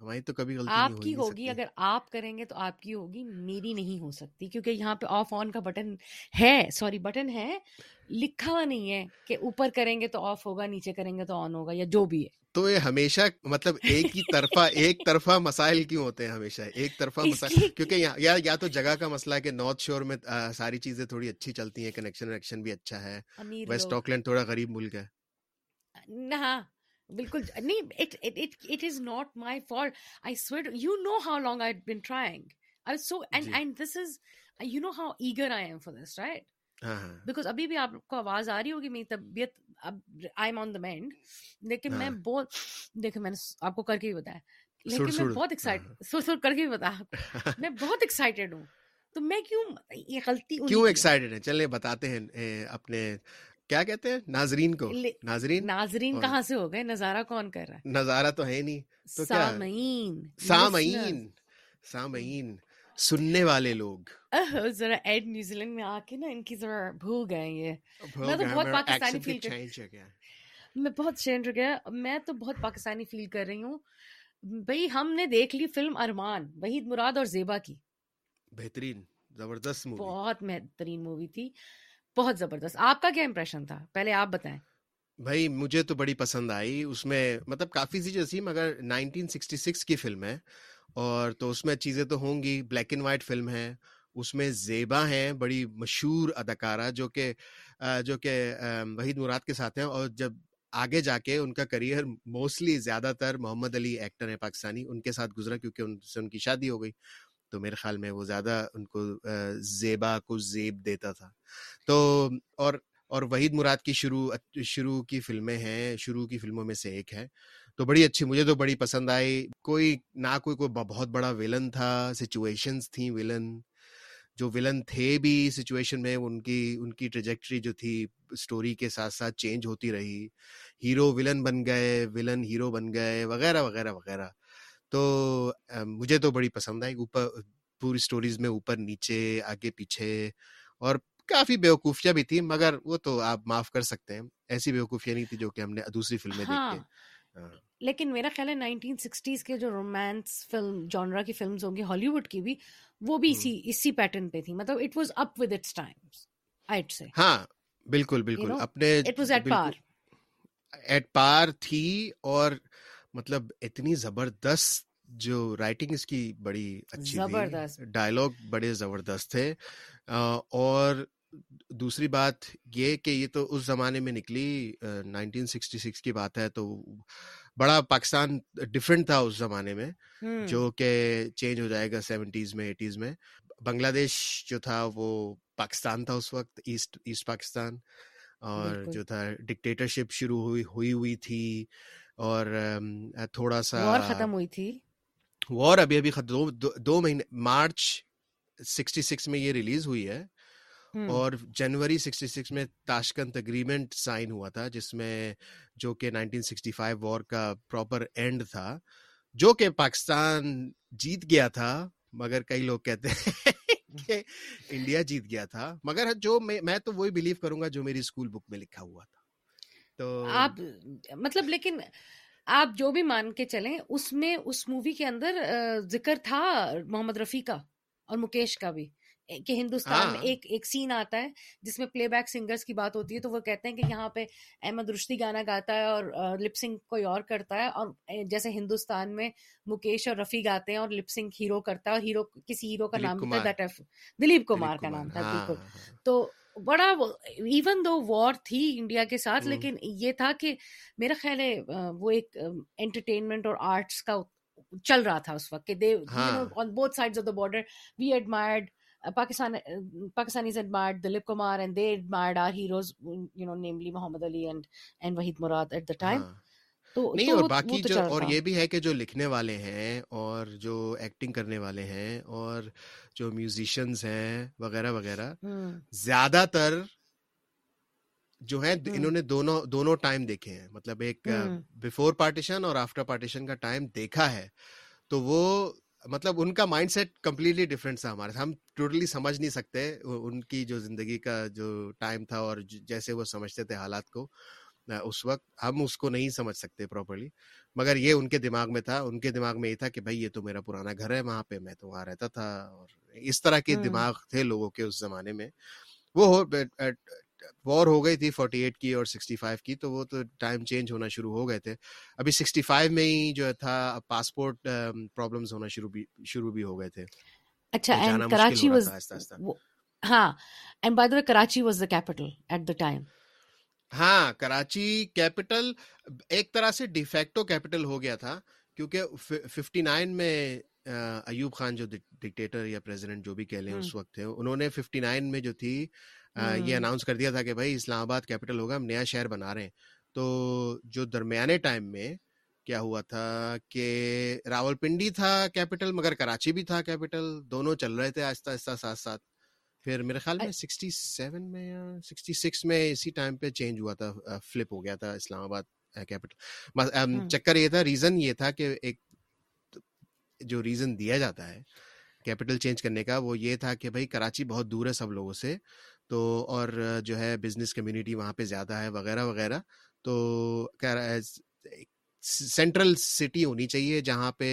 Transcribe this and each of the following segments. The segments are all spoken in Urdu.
ہماری تو کبھی غلطی آپ کی ہوگی اگر آپ کریں گے تو آپ کی ہوگی میری نہیں ہو سکتی کیونکہ یہاں پہ آف آن کا بٹن ہے سوری بٹن ہے لکھا ہوا نہیں ہے کہ اوپر کریں گے تو آف ہوگا نیچے کریں گے تو آن ہوگا یا جو بھی ہے تو یہ ہمیشہ مطلب ایک ہی طرفہ ایک طرفہ مسائل کیوں ہوتے ہیں ہمیشہ ایک طرفہ مسائل کیونکہ یا تو جگہ کا مسئلہ ہے کہ نارتھ شور میں ساری چیزیں تھوڑی اچھی چلتی ہیں کنیکشن ونیکشن بھی اچھا ہے ویسٹ آکلینڈ تھوڑا غریب ملک ہے بالکل نہیں for I I I you you know know how how long trying this is eager am میں ہاں۔ بہت دیکھیں میں نے تو میں کیوں یہ ایکسائٹیڈ ہے چلے بتاتے ہیں اپنے کیا کہتے ہیں ناظرین کو ناظرین ناظرین کہاں سے ہو گئے نظارہ کون کر رہا ہے نظارہ تو ہے نہیں تو سامعین سامعین سامعین سننے والے لوگ ذرا ایڈ نیوزی لینڈ میں آ کے نا ان کی ذرا بھول گئے یہ میں تو بہت پاکستانی فیل کر میں بہت چینج ہو گیا میں تو بہت پاکستانی فیل کر رہی ہوں بھائی ہم نے دیکھ لی فلم ارمان وحید مراد اور زیبا کی بہترین زبردست بہت بہترین مووی تھی بہت زبردست آپ کا کیا امپریشن تھا پہلے آپ بتائیں بھائی مجھے تو بڑی پسند آئی اس میں مطلب کافی سی جیسی مگر 1966 کی فلم ہے اور تو اس میں چیزیں تو ہوں گی بلیک اینڈ وائٹ فلم ہے اس میں زیبا ہیں بڑی مشہور اداکارہ جو کہ جو کہ وحید مراد کے ساتھ ہیں اور جب آگے جا کے ان کا کریئر موسٹلی زیادہ تر محمد علی ایکٹر ہیں پاکستانی ان کے ساتھ گزرا کیونکہ ان سے ان کی شادی ہو گئی تو میرے خیال میں وہ زیادہ ان کو زیبا کو زیب دیتا تھا تو اور اور وحید مراد کی شروع شروع کی فلمیں ہیں شروع کی فلموں میں سے ایک ہے تو بڑی اچھی مجھے تو بڑی پسند آئی کوئی نہ کوئی کوئی بہت بڑا ویلن تھا سچویشنز تھیں ویلن جو ولن تھے بھی سچویشن میں ان کی ان کی ٹریجیکٹری جو تھی اسٹوری کے ساتھ ساتھ چینج ہوتی رہی ہیرو ولن بن گئے ہیرو بن گئے وغیرہ وغیرہ وغیرہ تو مجھے تو بڑی پسند آئی اوپر پوری اسٹوریز میں اوپر نیچے آگے پیچھے اور کافی بیوقوفیاں بھی تھیں مگر وہ تو آپ معاف کر سکتے ہیں ایسی بیوقوفیاں نہیں تھی جو کہ ہم نے دوسری فلمیں دیکھی ہاں، لیکن میرا خیال ہے نائنٹین سکسٹیز کے جو رومانس فلم جانرا کی فلمز ہوں گی ہالی ووڈ کی بھی وہ بھی اسی اسی پیٹرن پہ تھی مطلب it was up with its times I'd سے ہاں بالکل بالکل اپنے it was at par at par تھی اور مطلب اتنی زبردست جو رائٹنگ اس کی بڑی اچھی ڈائلگ بڑے زبردست تھے اور دوسری بات یہ کہ یہ تو اس زمانے میں نکلی نائنٹین سکسٹی سکس کی بات ہے تو بڑا پاکستان ڈفرینٹ تھا اس زمانے میں جو کہ چینج ہو جائے گا سیونٹیز میں ایٹیز میں بنگلہ دیش جو تھا وہ پاکستان تھا اس وقت ایسٹ پاکستان اور جو تھا ڈکٹیٹرشپ شروع ہوئی ہوئی تھی اور تھوڑا سا ختم ہوئی تھی وار ابھی ابھی دو مہینے مارچ سکسٹی سکس میں یہ ریلیز ہوئی ہے اور جنوری سکسٹی سکس میں تاشکند اگریمنٹ سائن ہوا تھا جس میں جو کہ نائنٹین سکسٹی فائیو وار کا پراپر اینڈ تھا جو کہ پاکستان جیت گیا تھا مگر کئی لوگ کہتے ہیں انڈیا جیت گیا تھا مگر جو میں تو وہی بلیو کروں گا جو میری اسکول بک میں لکھا ہوا تھا تو آپ مطلب لیکن آپ جو بھی مان کے چلیں اس میں اس مووی کے اندر ذکر تھا محمد رفیع کا اور مکیش کا بھی کہ ہندوستان میں ہاں۔ ایک ایک سین آتا ہے جس میں پلے بیک سنگرز کی بات ہوتی ہے تو وہ کہتے ہیں کہ یہاں پہ احمد رشتی گانا گاتا ہے اور لپ سنگھ کوئی اور کرتا ہے اور جیسے ہندوستان میں مکیش اور رفیع گاتے ہیں اور لپ سنگھ ہیرو کرتا ہے اور ہیرو کسی ہیرو کا نام تھا دلیپ کمار کا نام تھا بالکل ہاں، ہاں۔ تو بڑا ایون دو وار تھی انڈیا کے ساتھ لیکن یہ تھا کہ میرا خیال ہے وہ ایک انٹرٹینمنٹ اور آرٹس کا چل رہا تھا اس وقت کہ they on both sides of the border we admired Pakistan Pakistanis admired Dilip Kumar and they admired our heroes you know namely Muhammad Ali and and Waheed Murad at the time نہیں اور باقی جو اور یہ بھی ہے کہ جو لکھنے والے ہیں اور جو ایکٹنگ کرنے والے ہیں اور جو میوزیشنز ہیں وغیرہ وغیرہ زیادہ تر جو ہے انہوں نے دونوں دونوں ٹائم دیکھے ہیں مطلب ایک بفور پارٹیشن اور آفٹر پارٹیشن کا ٹائم دیکھا ہے تو وہ مطلب ان کا مائنڈ سیٹ کمپلیٹلی ڈفرینٹ تھا ہمارے ہم ٹوٹلی سمجھ نہیں سکتے ان کی جو زندگی کا جو ٹائم تھا اور جیسے وہ سمجھتے تھے حالات کو اس وقت ہم اس کو نہیں سمجھ سکتے پراپرلی مگر یہ ان کے دماغ میں تھا ان کے دماغ میں یہ تھا کہ بھائی یہ تو میرا پرانا گھر ہے وہاں پہ میں تو وہاں رہتا تھا اور اس طرح کے دماغ تھے لوگوں کے اس زمانے میں وہ وار ہو گئی تھی فورٹی ایٹ کی اور سکسٹی فائیو کی تو وہ تو ٹائم چینج ہونا شروع ہو گئے تھے ابھی سکسٹی فائیو میں ہی جو تھا پاسپورٹ پرابلمس ہونا شروع بھی شروع بھی ہو گئے تھے اچھا ہاں Karachi was the capital at the time ہاں کراچی کیپٹل ایک طرح سے ڈیفیکٹو کیپٹل ہو گیا تھا کیونکہ ففٹی نائن میں ایوب خان جو ڈکٹیٹر یا پریزیڈنٹ جو بھی کہہ لیں اس وقت تھے انہوں نے ففٹی نائن میں جو تھی یہ اناؤنس کر دیا تھا کہ بھائی اسلام آباد کیپٹل ہوگا ہم نیا شہر بنا رہے ہیں تو جو درمیانے ٹائم میں کیا ہوا تھا کہ راول پنڈی تھا کیپٹل مگر کراچی بھی تھا کیپٹل دونوں چل رہے تھے آہستہ آہستہ ساتھ ساتھ پھر میرے خیال میں اچھا۔ سکسٹی سیون میں یا سکسٹی سکس میں اسی ٹائم پہ چینج ہوا تھا فلپ ہو گیا تھا اسلام آباد کیپٹل ہاں۔ چکر یہ یہ تھا تھا ریزن ریزن کہ ایک جو دیا جاتا ہے کیپٹل چینج کرنے کا وہ یہ تھا کہ بھائی کراچی بہت دور ہے سب لوگوں سے تو اور جو ہے بزنس کمیونٹی وہاں پہ زیادہ ہے وغیرہ وغیرہ تو سینٹرل سٹی ہونی چاہیے جہاں پہ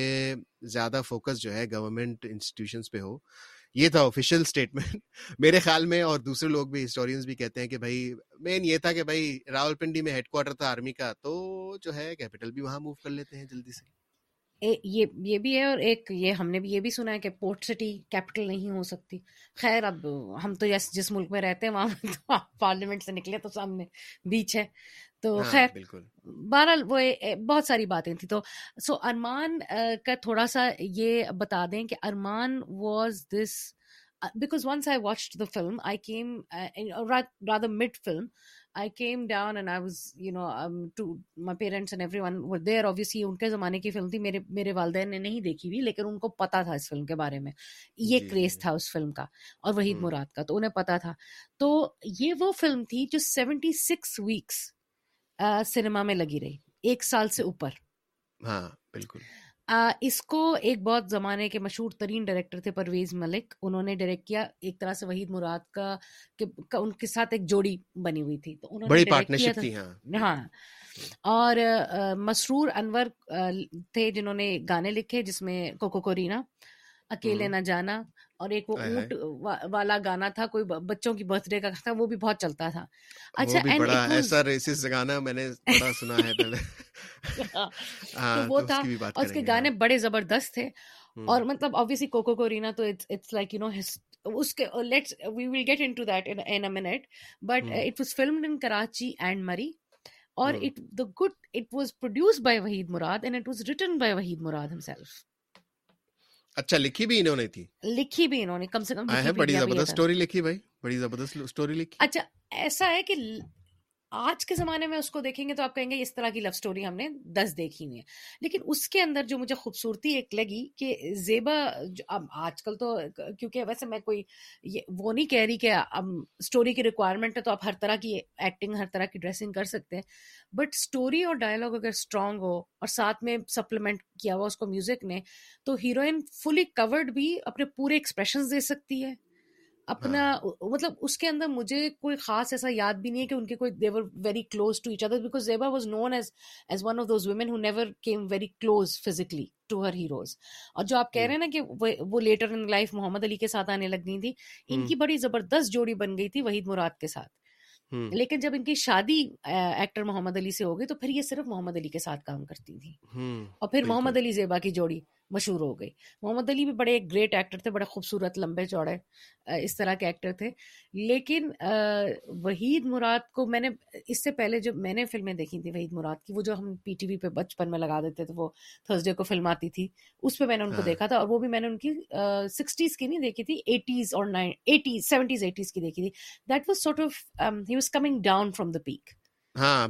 زیادہ فوکس جو ہے گورنمنٹ انسٹیٹیوشنس پہ ہو یہ تھا آفیشیل اسٹیٹمنٹ میرے خیال میں اور دوسرے لوگ بھی ہسٹورینس بھی کہتے ہیں کہ بھائی مین یہ تھا کہ بھائی راول پنڈی میں ہیڈ کوارٹر تھا آرمی کا تو جو ہے کیپیٹل بھی وہاں موو کر لیتے ہیں جلدی سے یہ یہ بھی ہے اور ایک یہ ہم نے بھی یہ بھی سنا ہے کہ پورٹ سٹی کیپٹل نہیں ہو سکتی خیر اب ہم تو جس ملک میں رہتے ہیں وہاں تو پارلیمنٹ سے نکلے تو سامنے بیچ ہے تو ہاں، خیر بہرحال وہ بہت ساری باتیں تھیں تو سو ارمان کا تھوڑا سا یہ بتا دیں کہ Armaan was this because once I I I I watch the film film came came mid down and and was you know to my parents everyone there obviously ان کے زمانے کی فلم تھی میرے میرے والدین نے نہیں دیکھی ہوئی لیکن ان کو پتا تھا اس فلم کے بارے میں یہ کریز جی، جی۔ تھا اس فلم کا اور وحید مراد کا تو انہیں پتا تھا تو یہ وہ فلم تھی جو سیونٹی سکس ویکس سنیما میں لگی رہی ایک سال سے اوپر ہاں بالکل اس کو ایک بہت زمانے کے مشہور ترین ڈائریکٹر تھے پرویز ملک انہوں نے ڈائریکٹ کیا ایک طرح سے وحید مراد کا ان کے ساتھ ایک جوڑی بنی ہوئی تھی تو انہوں نے پارٹنرشپ تھی ہاں, ہاں۔ اور مسرور انور تھے جنہوں نے گانے لکھے جس میں کوکو کورینا اکیلے نہ جانا اور ایک وہ اونٹ والا گانا تھا کوئی بچوں کی برتھ ڈے کا تھا تھا تھا وہ وہ بھی بہت چلتا اچھا اس کے گانے get but filmed in Karachi good it was was by Waheed Murad himself اچھا لکھی بھی انہوں نے تھی لکھی بھی انہوں نے کم سے کم بڑی زبردست لکھی بھائی بڑی زبردست لکھی اچھا ایسا ہے کہ آج کے زمانے میں اس کو دیکھیں گے تو آپ کہیں گے اس طرح کی لو سٹوری ہم نے دس دیکھی ہے لیکن اس کے اندر جو مجھے خوبصورتی ایک لگی کہ زیبا اب آج کل تو کیونکہ ویسے میں کوئی وہ نہیں کہہ رہی کہ اب سٹوری کی ریکوائرمنٹ ہے تو آپ ہر طرح کی ایکٹنگ ہر طرح کی ڈریسنگ کر سکتے ہیں بٹ سٹوری اور ڈائلاگ اگر اسٹرانگ ہو اور ساتھ میں سپلیمنٹ کیا ہوا اس کو میوزک نے تو ہیروئن فلی کورڈ بھی اپنے پورے ایکسپریشنز دے سکتی ہے اپنا مطلب اس کے اندر مجھے کوئی خاص ایسا یاد بھی نہیں ہے کہ ان کے کوئی they were very close to each other because Zeba was known as as one of those women who never came very close physically to her heroes اور جو آپ کہہ رہے ہیں نا کہ وہ لیٹر ان لائف محمد علی کے ساتھ آنے لگ گئی تھی ان کی بڑی زبردست جوڑی بن گئی تھی وحید مراد کے ساتھ لیکن جب ان کی شادی ایکٹر محمد علی سے ہو گئی تو پھر یہ صرف محمد علی کے ساتھ کام کرتی تھی اور پھر محمد علی زیبا کی جوڑی مشہور ہو گئی محمد علی بھی بڑے ایک گریٹ ایکٹر تھے بڑے خوبصورت لمبے چوڑے اس طرح کے ایکٹر تھے لیکن وحید مراد کو میں نے اس سے پہلے جو میں نے فلمیں دیکھی تھیں وحید مراد کی وہ جو ہم پی ٹی وی پہ بچپن میں لگا دیتے تھے وہ تھرسڈے کو فلم آتی تھی اس پہ میں نے ان کو ہاں۔ دیکھا تھا اور وہ بھی میں نے ان کی سکسٹیز کی نہیں دیکھی تھی ایٹیز اور نائن ایٹیز سیونٹیز ایٹیز کی دیکھی تھی that was sort of he was coming down from the peak ہاں۔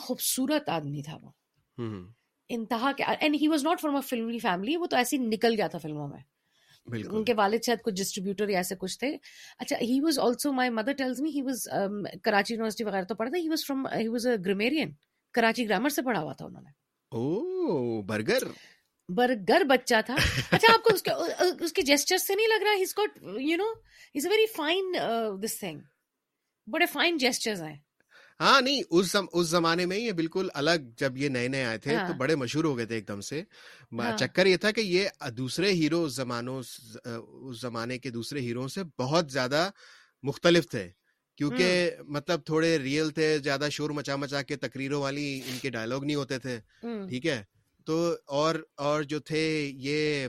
خوبصورت آدمی تھا تھا وہ وہ انتہا ناٹ فرام فلمی فیملی تو ایسے نکل گیا فلموں میں ان کے والد شاید کچھ ڈسٹریبیوٹر ایسے کچھ تھے اچھا he was was also my mother tells me Karachi Karachi university وغیرہ تو پڑھا تھا گرامر سے پڑھا ہوا تھا انہوں نے برگر بچہ تھا اچھا آپ کو اس کے اس کے جیسچر سے نہیں لگ رہا he's got you know is a very fine this thing بڑے فائن جیسچرز ہیں ہاں نہیں اس اس زمانے میں یہ بالکل الگ جب یہ نئے نئے آئے تھے ہاں۔ تو بڑے مشہور ہو گئے تھے ایک دم سے ہاں۔ چکر یہ تھا کہ یہ دوسرے ہیرو زمانوں اس زمانے کے دوسرے ہیرو سے بہت زیادہ مختلف تھے کیونکہ ہاں۔ مطلب تھوڑے ریئل تھے زیادہ شور مچا مچا کے تقریروں والی ان کے ڈائلگ نہیں ہوتے تھے ٹھیک ہے تو اور اور جو تھے یہ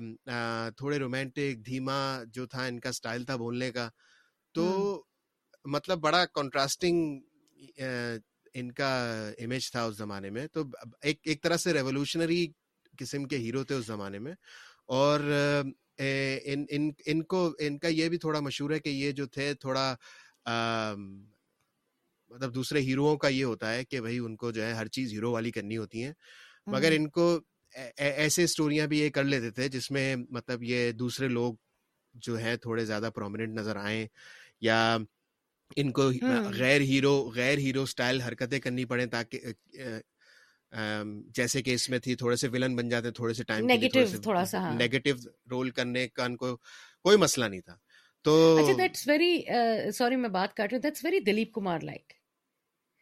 تھوڑے رومانٹک دھیما جو تھا ان کا سٹائل تھا بولنے کا تو مطلب بڑا کنٹراسٹنگ ان کا امیج تھا اس زمانے میں تو ایک ایک طرح سے ریولوشنری قسم کے ہیرو تھے اس زمانے میں اور ان ان ان ان کو کا یہ بھی تھوڑا مشہور ہے کہ یہ جو تھے تھوڑا مطلب دوسرے ہیروؤں کا یہ ہوتا ہے کہ بھائی ان کو جو ہے ہر چیز ہیرو والی کرنی ہوتی ہیں مگر ان کو ایسے اسٹوریاں بھی یہ کر لیتے تھے جس میں مطلب یہ دوسرے لوگ جو ہیں تھوڑے زیادہ پرومیننٹ نظر آئیں یا ان کو غیر ہیرو غیر ہیرو سٹائل حرکتیں کرنی پڑے تاکہ جیسے کہ اس میں تھی تھوڑے سے ولن بن جاتے تھوڑے سے ٹائم تھوڑا سا نیگیٹو ہاں۔ رول کرنے کا ان کو کوئی مسئلہ نہیں تھا تو دیٹس ویری سوری میں بات کر رہی ہوں that's very Dilip Kumar like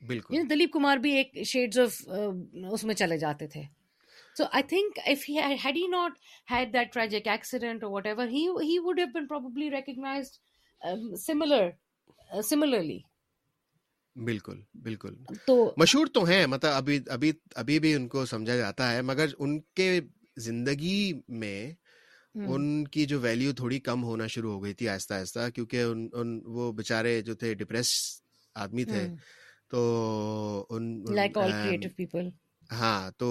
بالکل یعنی دلیپ کمار بھی ایک شیڈز آف اس میں چلے جاتے تھے so I think if had he not had that tragic accident اور whatever he would have been probably recognised similar similarly بالکل بالکل تو مشہور تو ہیں مطلب ابھی ابھی ابھی بھی ان کو سمجھا جاتا ہے مگر ان کے زندگی میں ان کی جو ویلیو تھوڑی کم ہونا شروع ہو گئی تھی آہستہ آہستہ کیونکہ ان, ان وہ بیچارے جو تھے ڈپریس آدمی تھے تو um, ہاں تو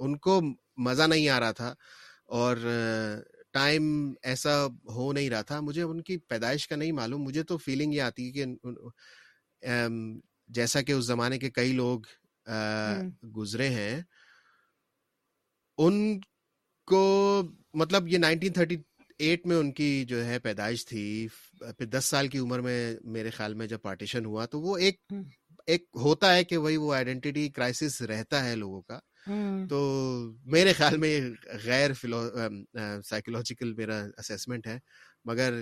ان کو مزہ نہیں آ رہا تھا اور ٹائم ایسا ہو نہیں رہا تھا مجھے ان کی پیدائش کا نہیں معلوم مجھے تو فیلنگ یہ آتی کہ جیسا کہ اس زمانے کے کئی لوگ گزرے ہیں ان کو مطلب یہ نائنٹین تھرٹی ایٹ میں ان کی جو ہے پیدائش تھی پھر دس سال کی عمر میں میرے خیال میں جب پارٹیشن ہوا تو وہ ایک ایک ہوتا ہے کہ وہی وہ آئیڈینٹی کرائسس رہتا ہے لوگوں کا تو میرے خیال میں غیر سائیکولوجیکل میرا اسیسمنٹ ہے مگر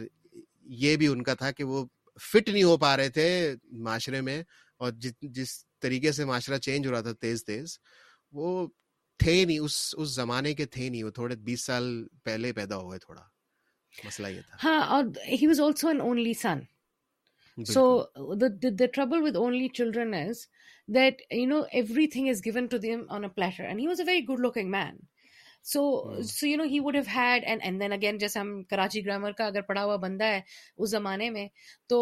یہ بھی ان کا تھا کہ وہ فٹ نہیں ہو پا رہے تھے معاشرے میں اور جس جس طریقے سے معاشرہ چینج ہو رہا تھا تیز تیز وہ تھے نہیں اس اس زمانے کے تھے نہیں وہ تھوڑے بیس سال پہلے پیدا ہوئے تھوڑا مسئلہ یہ تھا ہاں اور he was also an only son So the trouble with only children is that, everything is given to them on a platter. And he was a very good looking man. So so you know he would have had and and then again جیسے ہم کراچی گرامر کا اگر پڑھا ہوا بندہ ہے اس زمانے میں تو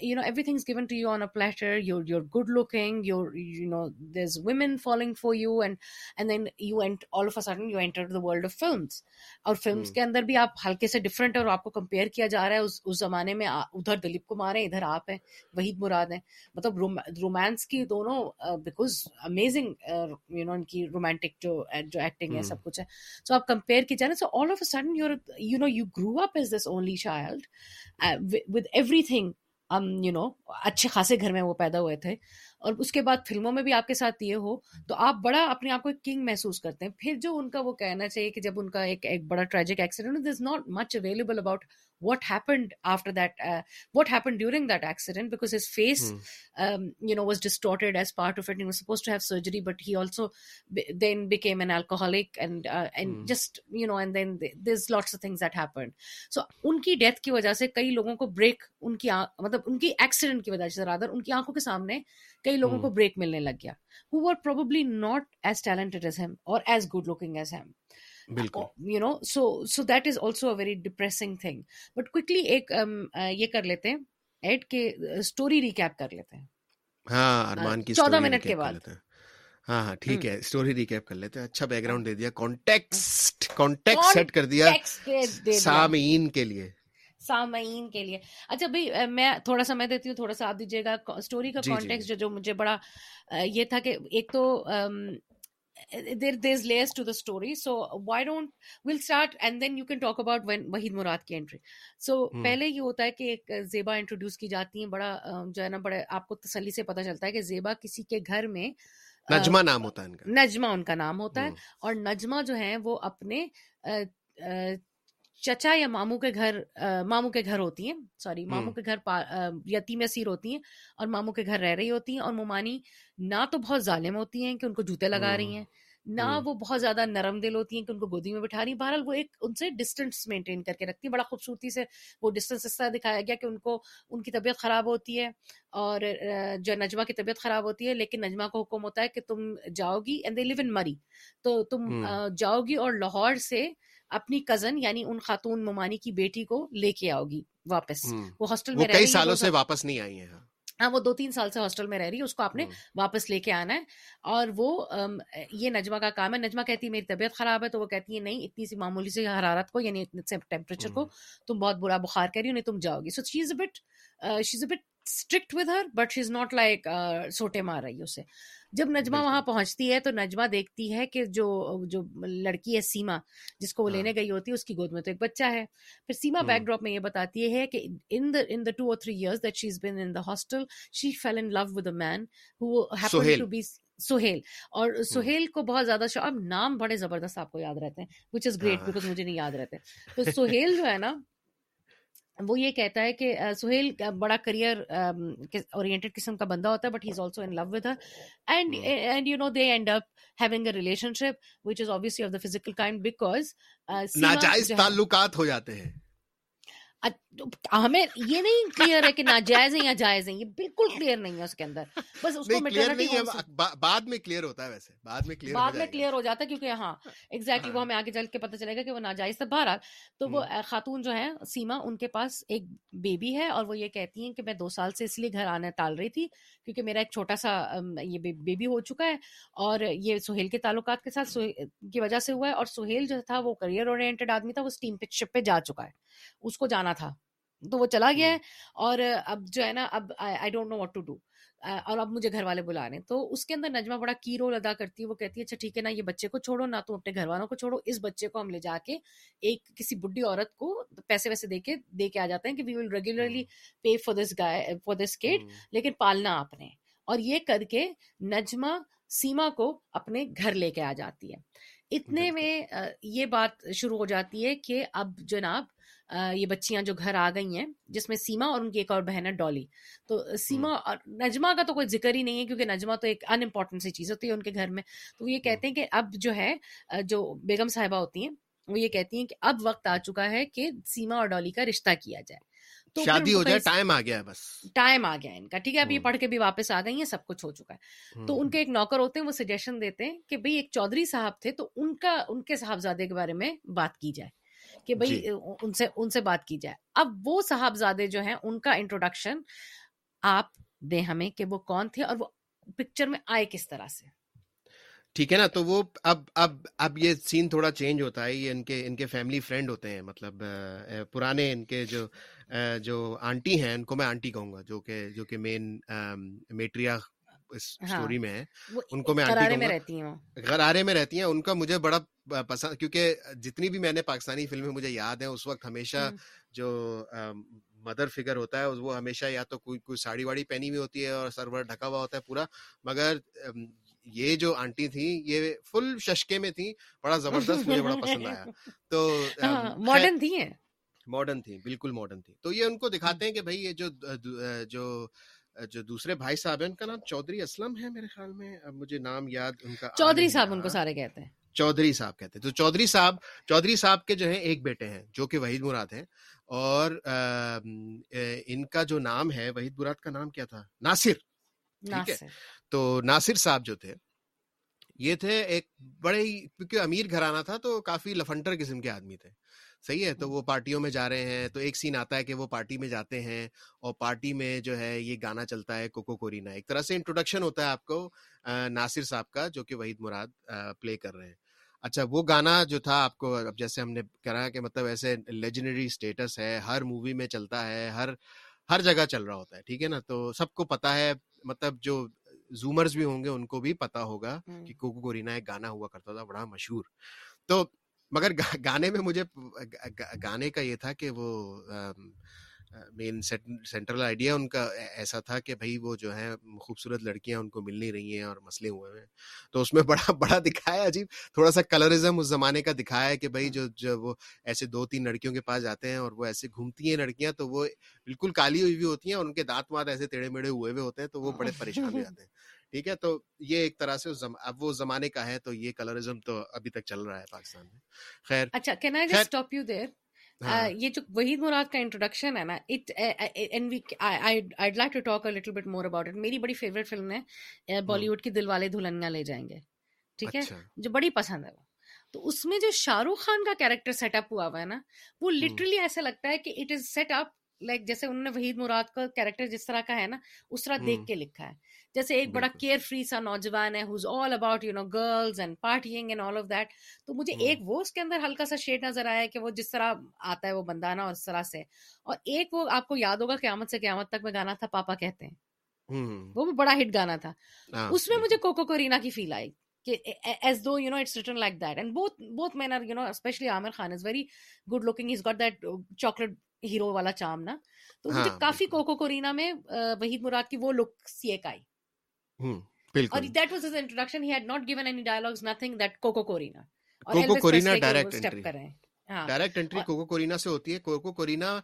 you know everything is given to you on a platter your your good looking your you know is women following for you and and then you and all of a sudden you enter the world of films اور فلمس hmm. کے اندر بھی آپ ہلکے سے ڈفرینٹ اور آپ کو کمپیئر کیا جا رہا ہے اس اس زمانے میں ادھر دلیپ کمار ہیں ادھر آپ ہیں وحید مراد ہیں مطلب رومانس کی دونوں بیکاز امیزنگ یو نو ان کی رومانٹک جو جو ایکٹنگ ہے hmm. سب کچھ ہیں سو آپ کمپیئر کیجیے نا so all of a sudden your you know you grow up as this only child with everything you know اچھے خاصے گھر میں وہ پیدا ہوئے تھے اور اس کے بعد فلموں میں بھی آپ کے ساتھ یہ ہو تو آپ بڑا اپنے آپ کو ایک کنگ محسوس کرتے ہیں پھر جو ان کا وہ کہنا چاہیے کہ جب ان کا ایک ایک بڑا tragic accident this not much available about wanted after during so ان کی ڈیتھ کی وجہ سے کئی لوگوں کو بریک ان کی ایکسیڈنٹ کی وجہ سے بریک ملنے لگ گیا probably not as talent as him اور اچھا میں تھوڑا سا میں دیتی ہوں تھوڑا سا آپ دیجیے گا اسٹوری کا جی، جی۔ جو مجھے بڑا یہ تھا کہ ایک تو there this the story so why will start and then you can talk about when Waheed Murad کی انٹری سو پہلے یہ ہوتا ہے کہ ایک زیبا انٹروڈیوس کی جاتی ہیں بڑا جو ہے نا بڑے آپ کو تسلی سے پتا چلتا ہے کہ زیبا کسی کے گھر میں نجمہ ان کا نام ہوتا ہے اور نجمہ جو ہیں وہ اپنے چچا یا ماموں کے گھر ماموں کے گھر ہوتی ہیں سوری ماموں کے گھر یتیم سیر ہوتی ہیں اور ماموں کے گھر رہ رہی ہوتی ہیں اور مومانی نہ تو بہت ظالم ہوتی ہیں کہ ان کو جوتے لگا رہی ہیں نہ وہ بہت زیادہ نرم دل ہوتی ہیں کہ ان کو گودی میں بٹھا رہی ہیں بہرحال وہ ایک ان سے ڈسٹینس مینٹین کر کے رکھتی ہیں بڑا خوبصورتی سے وہ ڈسٹینس اس طرح دکھایا گیا کہ ان کو ان کی طبیعت خراب ہوتی ہے اور جو نجمہ کی طبیعت خراب ہوتی ہے لیکن نجمہ کو حکم ہوتا ہے کہ تم جاؤ گی اینڈ دے لیو ان مری تو تم جاؤ گی اور لاہور سے اپنی کزن یعنی ان خاتون ممانی کی بیٹی کو لے کے آؤ گی واپس وہ ہاسٹل میں کئی سالوں سے واپس نہیں آئی ہیں ہاں وہ دو تین سال سے ہاسٹل میں رہ رہی ہے اس کو آپ نے واپس لے کے آنا ہے اور وہ یہ نجمہ کا کام ہے نجمہ کہتی ہے میری طبیعت خراب ہے تو وہ کہتی ہے نہیں اتنی سی معمولی سے حرارت کو یعنی ٹیمپریچر کو تم بہت برا بخار کر رہی ہو نہیں تم جاؤ گی so she's but she's but strict with her but she is not like سوٹے مار رہی ہے اسے جب نجمہ وہاں پہنچتی ہے تو نجمہ دیکھتی ہے کہ جو جو لڑکی ہے سیما جس کو وہ لینے گئی ہوتی ہے اس کی گود میں تو ایک بچہ ہے پھر سیما بیک ڈراپ میں یہ بتاتی ہے کہ in the in the two or three years that she is been in the hostel she fell in love with a man who happen to be Sohail اور سہیل کو بہت زیادہ شوق اب نام بڑے زبردست آپ کو یاد رہتے ہیں وچ از گریٹ بیکاز مجھے نہیں یاد رہتے تو سہیل جو ہے نا وہ یہ کہتا ہے کہ سہیل بڑا کریئر اورینٹڈ قسم کا بندہ ہوتا ہے but he is also in love with and and you know they end up having a relationship which is obviously of the physical kind because ناجائز تعلقات ہو جاتے ہیں اچھا، ہمیں یہ نہیں کلیئر ہے کہ ناجائز ہیں یا جائز ہیں یہ بالکل کلیئر نہیں ہے اس کے اندر بس اس کو بعد میں کلیئر ہوتا ہے ویسے بعد میں کلیئر بعد میں کلیئر ہو جاتا ہے کیونکہ ہاں ایگزیکٹلی وہ ہاں۔ ہمیں آگے چل کے پتہ چلے گا کہ وہ ناجائز تھا بہرحال تو وہ خاتون جو ہے سیما ان کے پاس ایک بیبی ہے اور وہ یہ کہتی ہیں کہ میں دو سال سے اس لیے گھر آنا ٹال رہی تھی کیونکہ میرا ایک چھوٹا سا یہ بیبی ہو چکا ہے اور یہ سہیل کے تعلقات کے ساتھ کی وجہ سے ہوا ہے اور سہیل جو تھا وہ کریئر اور جا چکا ہے اس کو جانا تھا تو وہ چلا گیا ہے اور اب جو ہے نا اب I don't know what to do اور اب مجھے گھر والے بلا رہے ہیں تو اس کے اندر نجمہ بڑا کی رول ادا کرتی ہے وہ کہتی ہے اچھا ٹھیک ہے نا یہ بچے کو چھوڑو نہ تم اپنے گھر والوں کو چھوڑو اس بچے کو ہم لے جا کے ایک کسی بڈھی عورت کو پیسے ویسے دے کے دے کے آ جاتے ہیں کہ we will regularly pay for this guy for this kid لیکن پالنا آپ نے اور یہ کر کے نجمہ سیما کو اپنے گھر لے کے آ جاتی ہے اتنے میں یہ بات شروع ہو جاتی ہے کہ اب جناب یہ بچیاں جو گھر آ گئی ہیں جس میں سیما اور ان کی ایک اور بہن ہے ڈالی تو سیما اور نجمہ کا تو کوئی ذکر ہی نہیں ہے کیونکہ نجمہ تو ایک انمپورٹنٹ سی چیز ہوتی ہے ان کے گھر میں تو یہ کہتے ہیں کہ اب جو ہے جو بیگم صاحبہ ہوتی ہیں وہ یہ کہتی ہیں کہ اب وقت آ چکا ہے کہ سیما اور ڈالی کا رشتہ کیا جائے تو ٹائم آ گیا بس ٹائم آ گیا ان کا ٹھیک ہے اب یہ پڑھ کے بھی واپس آ گئی ہیں سب کچھ ہو چکا ہے تو ان کے ایک نوکر ہوتے ہیں وہ سجیشن دیتے ہیں کہ بھئی ایک چودھری صاحب تھے تو ان کا ان کے صاحبزادے کے بارے میں بات کی جائے کہ بھائی جی۔ ان سے ان سے بات کی جائے اب وہ صاحب زادے جو ہیں ان کا انٹروڈکشن آپ دیں ہمیں کہ وہ کون تھے اور وہ پکچر میں آئے کس طرح سے ٹھیک ہے نا تو وہ اب اب اب یہ سین تھوڑا چینج ہوتا ہے یہ ان کے ان کے فیملی فرینڈ ہوتے ہیں مطلب پرانے ان کے جو جو آنٹی ہیں ان کو میں آنٹی کہوں گا جو کہ جو کہ مین میٹریا اس اسٹوری ہاں، میں ہیں ان کو میں آنٹی میں رہتی ہوں غرارے میں رہتی ہیں ان کا مجھے بڑا پسند کیونکہ جتنی بھی میں نے پاکستانی فلمیں مجھے یاد ہیں اس وقت ہمیشہ جو مدر فگر ہوتا ہے وہ ہمیشہ یا تو کوئی کوئی ساڑی واڑی پہنی ہوئی ہوتی ہے اور سرور ڈھکا ہوا ہوتا ہے پورا مگر یہ جو آنٹی تھی یہ فل ششکے میں تھی بڑا زبردست مجھے بڑا پسند آیا تو ماڈرن تھی ماڈرن تھی بالکل ماڈرن تھی تو یہ ان کو دکھاتے ہیں کہ بھائی یہ جو جو جو دوسرے بھائی صاحب ہیں ان کا نام چودھری اسلم ہے میرے خیال میں اب مجھے نام یاد ان کا چودھری صاحب ان کو سارے کہتے ہیں چودھری صاحب کہتے ہیں تو چودھری صاحب چودھری صاحب کے جو ہیں ایک بیٹے ہیں جو کہ وحید مراد ہیں اور ان کا جو نام ہے وحید مراد کا نام کیا تھا ناصر ٹھیک ہے تو ناصر صاحب جو تھے یہ تھے ایک بڑے کیونکہ امیر گھرانہ تھا تو کافی لفنٹر قسم کے آدمی تھے صحیح ہے تو وہ پارٹیوں میں جا رہے ہیں تو ایک سین آتا ہے کہ وہ پارٹی میں جاتے ہیں اور پارٹی میں جو ہے یہ گانا چلتا ہے کوکو کورینا ایک طرح سے انٹروڈکشن ہوتا ہے آپ کو ناصر صاحب کا جو کہ وحید مراد پلے کر رہے ہیں اچھا وہ گانا جو تھا آپ کو اب جیسے ہم نے کرا کہ مطلب ایسے لیجنری اسٹیٹس ہے ہر مووی میں چلتا ہے ہر ہر جگہ چل رہا ہوتا ہے ٹھیک ہے نا تو سب کو پتا ہے مطلب جو زومرز بھی ہوں گے ان کو بھی پتا ہوگا کہ کوکو کورینا ایک گانا ہوا کرتا تھا بڑا مشہور تو مگر گانے میں مجھے گانے کا یہ تھا کہ وہ مین سینٹرل آئیڈیا ان کا ایسا تھا کہ بھائی وہ جو ہے خوبصورت لڑکیاں ان کو مل نہیں رہی ہیں اور مسئلے ہوئے ہیں تو اس میں بڑا بڑا دکھایا عجیب تھوڑا سا کلرزم اس زمانے کا دکھایا ہے کہ بھائی ہاں۔ جو جو وہ ایسے دو تین لڑکیوں کے پاس جاتے ہیں اور وہ ایسے گھومتی ہیں لڑکیاں تو وہ بالکل کالی ہوئی ہوئی ہوتی ہیں اور ان کے دانت وانت ایسے ٹیڑھے میڑھے ہوئے ہوئے ہوتے ہیں تو وہ بڑے پریشان ہو جاتے ہیں ٹھیک ہے تو یہ ایک طرح سے اب وہ زمانے کا ہے تو یہ کلرزم تو ابھی تک چل رہا ہے پاکستان میں خیر اچھا can I just stop you there یہ جو وحید مراد کا انٹروڈکشن ہے نا it I like to talk little bit more about it میری بڑی فیوریٹ فلم ہے بالی ووڈ کی دل والے دلہنیا لے جائیں گے ٹھیک ہے اچھا۔ جو بڑی پسند ہے وہ تو اس میں جو شاہ رخ خان کا کیریکٹر سیٹ اپ ہوا ہوا ہے نا وہ لٹرلی ایسا لگتا ہے کہ it is set up like جیسے انہوں نے وحید مراد کا کیریکٹر جس طرح کا ہے نا اس طرح دیکھ کے لکھا ہے جیسے ایک بڑا کیئر فری سا نوجوان ہے all about you know girls and partying and all of that تو مجھے ایک وہ اس کے اندر ہلکا سا شیڈ نظر آیا کہ وہ جس طرح آتا ہے وہ بندانا اور اس طرح سے اور ایک وہ آپ کو یاد ہوگا قیامت سے قیامت تک میں گانا تھا پاپا کہتے ہیں وہ بھی بڑا ہٹ گانا تھا ہاں، اس میں مجھے کوکو کورینا کی feel I like that and both both men are you know especially Aamir Khan is very good looking is got that chocolate hero والا چام نا تو مجھے ہاں، کافی کوکو کورینا میں وحید مراد کی وہ لک سی ایک آئی اور that was his introduction he had not given any dialogues nothing that Koko Korina Koko Korina direct entry direct entry Koko Korina سے ہوتی ہے کوکو کورینا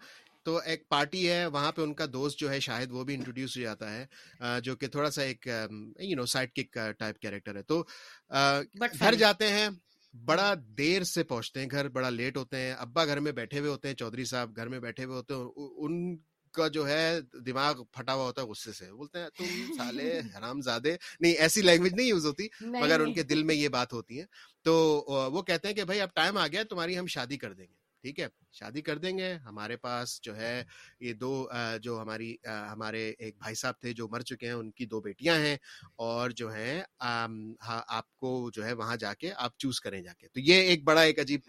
تو ایک پارٹی ہے وہاں پہ ان کا دوست جو ہے شاید وہ بھی انٹروڈیوس ہو جاتا ہے جو کہ تھوڑا سا ایک you know sidekick type character ہے تو گھر جاتے ہیں بڑا دیر سے پہنچتے ہیں گھر بڑا لیٹ ہوتے ہیں ابا گھر میں بیٹھے ہوئے ہوتے ہیں چودھری صاحب گھر میں بیٹھے ہوئے ہوتے ہیں ان کا جو ہے دماغ پھٹا ہوا ہوتا ہے غصے سے بولتے ہیں تم سالے حرام زادے نہیں ایسی لینگویج نہیں یوز ہوتی مگر ان کے دل میں یہ بات ہوتی ہے تو وہ کہتے ہیں کہ بھائی اب ٹائم آ گیا تمہاری ہم شادی کر دیں گے ٹھیک ہے شادی کر دیں گے ہمارے پاس جو ہے ہاں۔ یہ دو جو ہماری ہمارے ایک بھائی صاحب تھے جو مر چکے ہیں ان کی دو بیٹیاں ہیں اور جو ہے وہاں جا کے کے آپ چوز کریں جا تو یہ ایک ایک ایک بڑا عجیب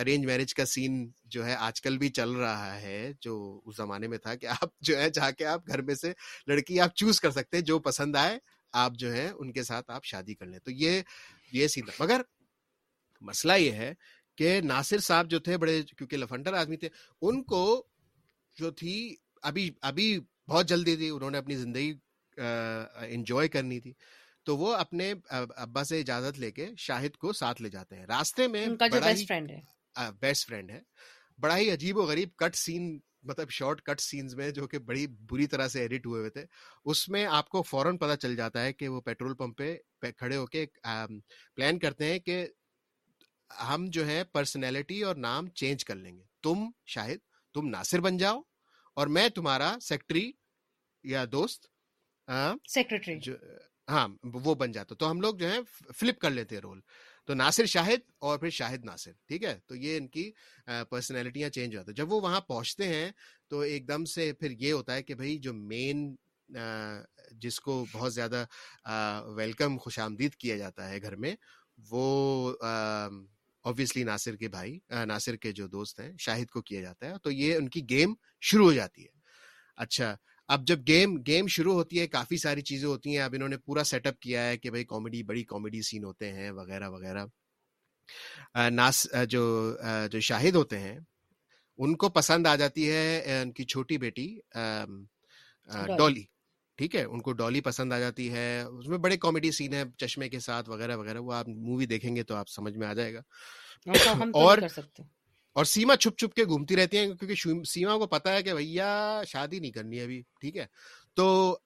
ارینج میرج کا سین جو ہے آج کل بھی چل رہا ہے جو اس زمانے میں تھا کہ آپ جو ہے جا کے آپ گھر میں سے لڑکی آپ چوز کر سکتے جو پسند آئے آپ جو ہے ان کے ساتھ آپ شادی کر لیں تو یہ سین مگر مسئلہ یہ ہے کہ ناصر صاحب جو تھے بڑے کیونکہ لفنڈر آدمی تھے ان کو جو تھی ابھی ابھی بہت جلدی تھی انہوں نے اپنی زندگی انجوائے کرنی تھی تو وہ اپنے ابا سے اجازت لے کے شاہد کو ساتھ لے جاتے ہیں راستے میں ان کا جو بیسٹ فرینڈ ہے بیسٹ فرینڈ ہے بڑا ہی عجیب و غریب کٹ سین مطلب شارٹ کٹ سینز میں جو کہ بڑی بری طرح سے ایڈٹ ہوئے ہوئے تھے اس میں آپ کو فوراً پتہ چل جاتا ہے کہ وہ پیٹرول پمپ پہ کھڑے ہو کے پلان کرتے ہیں کہ ہم جو ہے پرسنالٹی اور نام چینج کر لیں گے تم شاہد تم ناصر بن جاؤ اور میں تمہارا سیکٹری یا دوست سیکرٹری ہاں وہ بن جاتا تو ہم لوگ جو فلپ کر لیتے رول تو ناصر شاہد اور پھر شاہد ناصر ٹھیک ہے تو یہ ان کی پرسنالٹیاں چینج ہوتا ہے جب وہ وہاں پہنچتے ہیں تو ایک دم سے پھر یہ ہوتا ہے کہ بھائی جو مین جس کو بہت زیادہ ویلکم خوش آمدید کیا جاتا ہے گھر میں وہ ناصر کے بھائی ناصر کے جو دوست ہیں شاہد کو کیا جاتا ہے تو یہ ان کی گیم شروع ہو جاتی ہے اچھا اب جب گیم گیم شروع ہوتی ہے کافی ساری چیزیں ہوتی ہیں اب انہوں نے پورا سیٹ اپ کیا ہے کہ بھائی کامیڈی بڑی کامیڈی سین ہوتے ہیں وغیرہ وغیرہ ناس جو جو شاہد ہوتے ہیں ان کو پسند آ جاتی ہے ان کی چھوٹی بیٹی ڈولی ٹھیک ہے ان کو ڈالی پسند آ جاتی ہے اس میں بڑے کامیڈی سین ہیں چشمے کے ساتھ وغیرہ وغیرہ وہ آپ مووی دیکھیں گے تو آپ سمجھ میں آ جائے گا اور اور سیما چھپ چھپ کے گھومتی رہتی ہیں کیونکہ سیما کو پتا ہے کہ بھیا شادی نہیں کرنی ہے ابھی ٹھیک ہے تو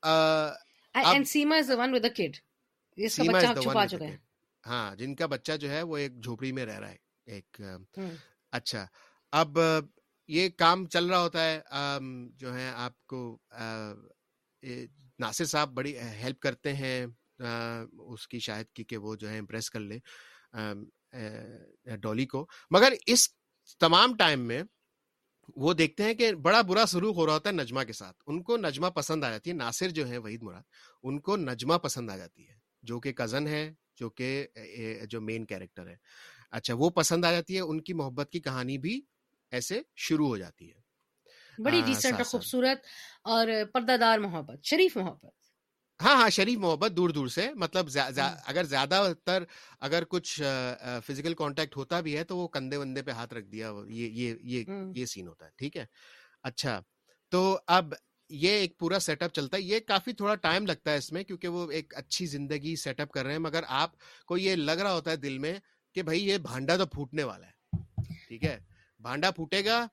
ہاں جن کا بچہ جو ہے وہ ایک جھوپڑی میں رہ رہا ہے ایک اچھا اب یہ کام چل رہا ہوتا ہے جو ہے آپ کو ناصر صاحب بڑی ہیلپ کرتے ہیں اس کی شاید کی کہ وہ جو ہے امپریس کر لے ڈولی کو مگر اس تمام ٹائم میں وہ دیکھتے ہیں کہ بڑا برا سلوک ہو رہا ہوتا ہے نجمہ کے ساتھ ان کو نجمہ پسند آ جاتی ہے ناصر جو ہے وحید مراد ان کو نجمہ پسند آ جاتی ہے جو کہ کزن ہے جو کہ جو مین کیریکٹر ہے اچھا وہ پسند آ جاتی ہے ان کی محبت کی کہانی بھی ایسے شروع ہو جاتی ہے بڑی ڈیسنٹ اور خوبصورت اور پردہ دار محبت شریف محبت ہاں ہاں شریف محبت دور دور سے مطلب زیادہ زیادہ ہاں۔ اگر زیادہ تر اگر کچھ فزیکل کانٹیکٹ ہوتا بھی ہے تو وہ کندھے وندے پہ ہاتھ رکھ دیا یہ یہ یہ ہاں۔ یہ سین ہوتا ہے ٹھیک ہے اچھا تو اب یہ ایک پورا سیٹ اپ چلتا ہے یہ کافی تھوڑا ٹائم لگتا ہے اس میں کیونکہ وہ ایک اچھی زندگی سیٹ اپ کر رہے ہیں مگر آپ کو یہ لگ رہا ہوتا ہے دل میں کہ بھائی یہ بھانڈا تو پھوٹنے والا ہے ٹھیک ہے بھانڈا پھوٹے گا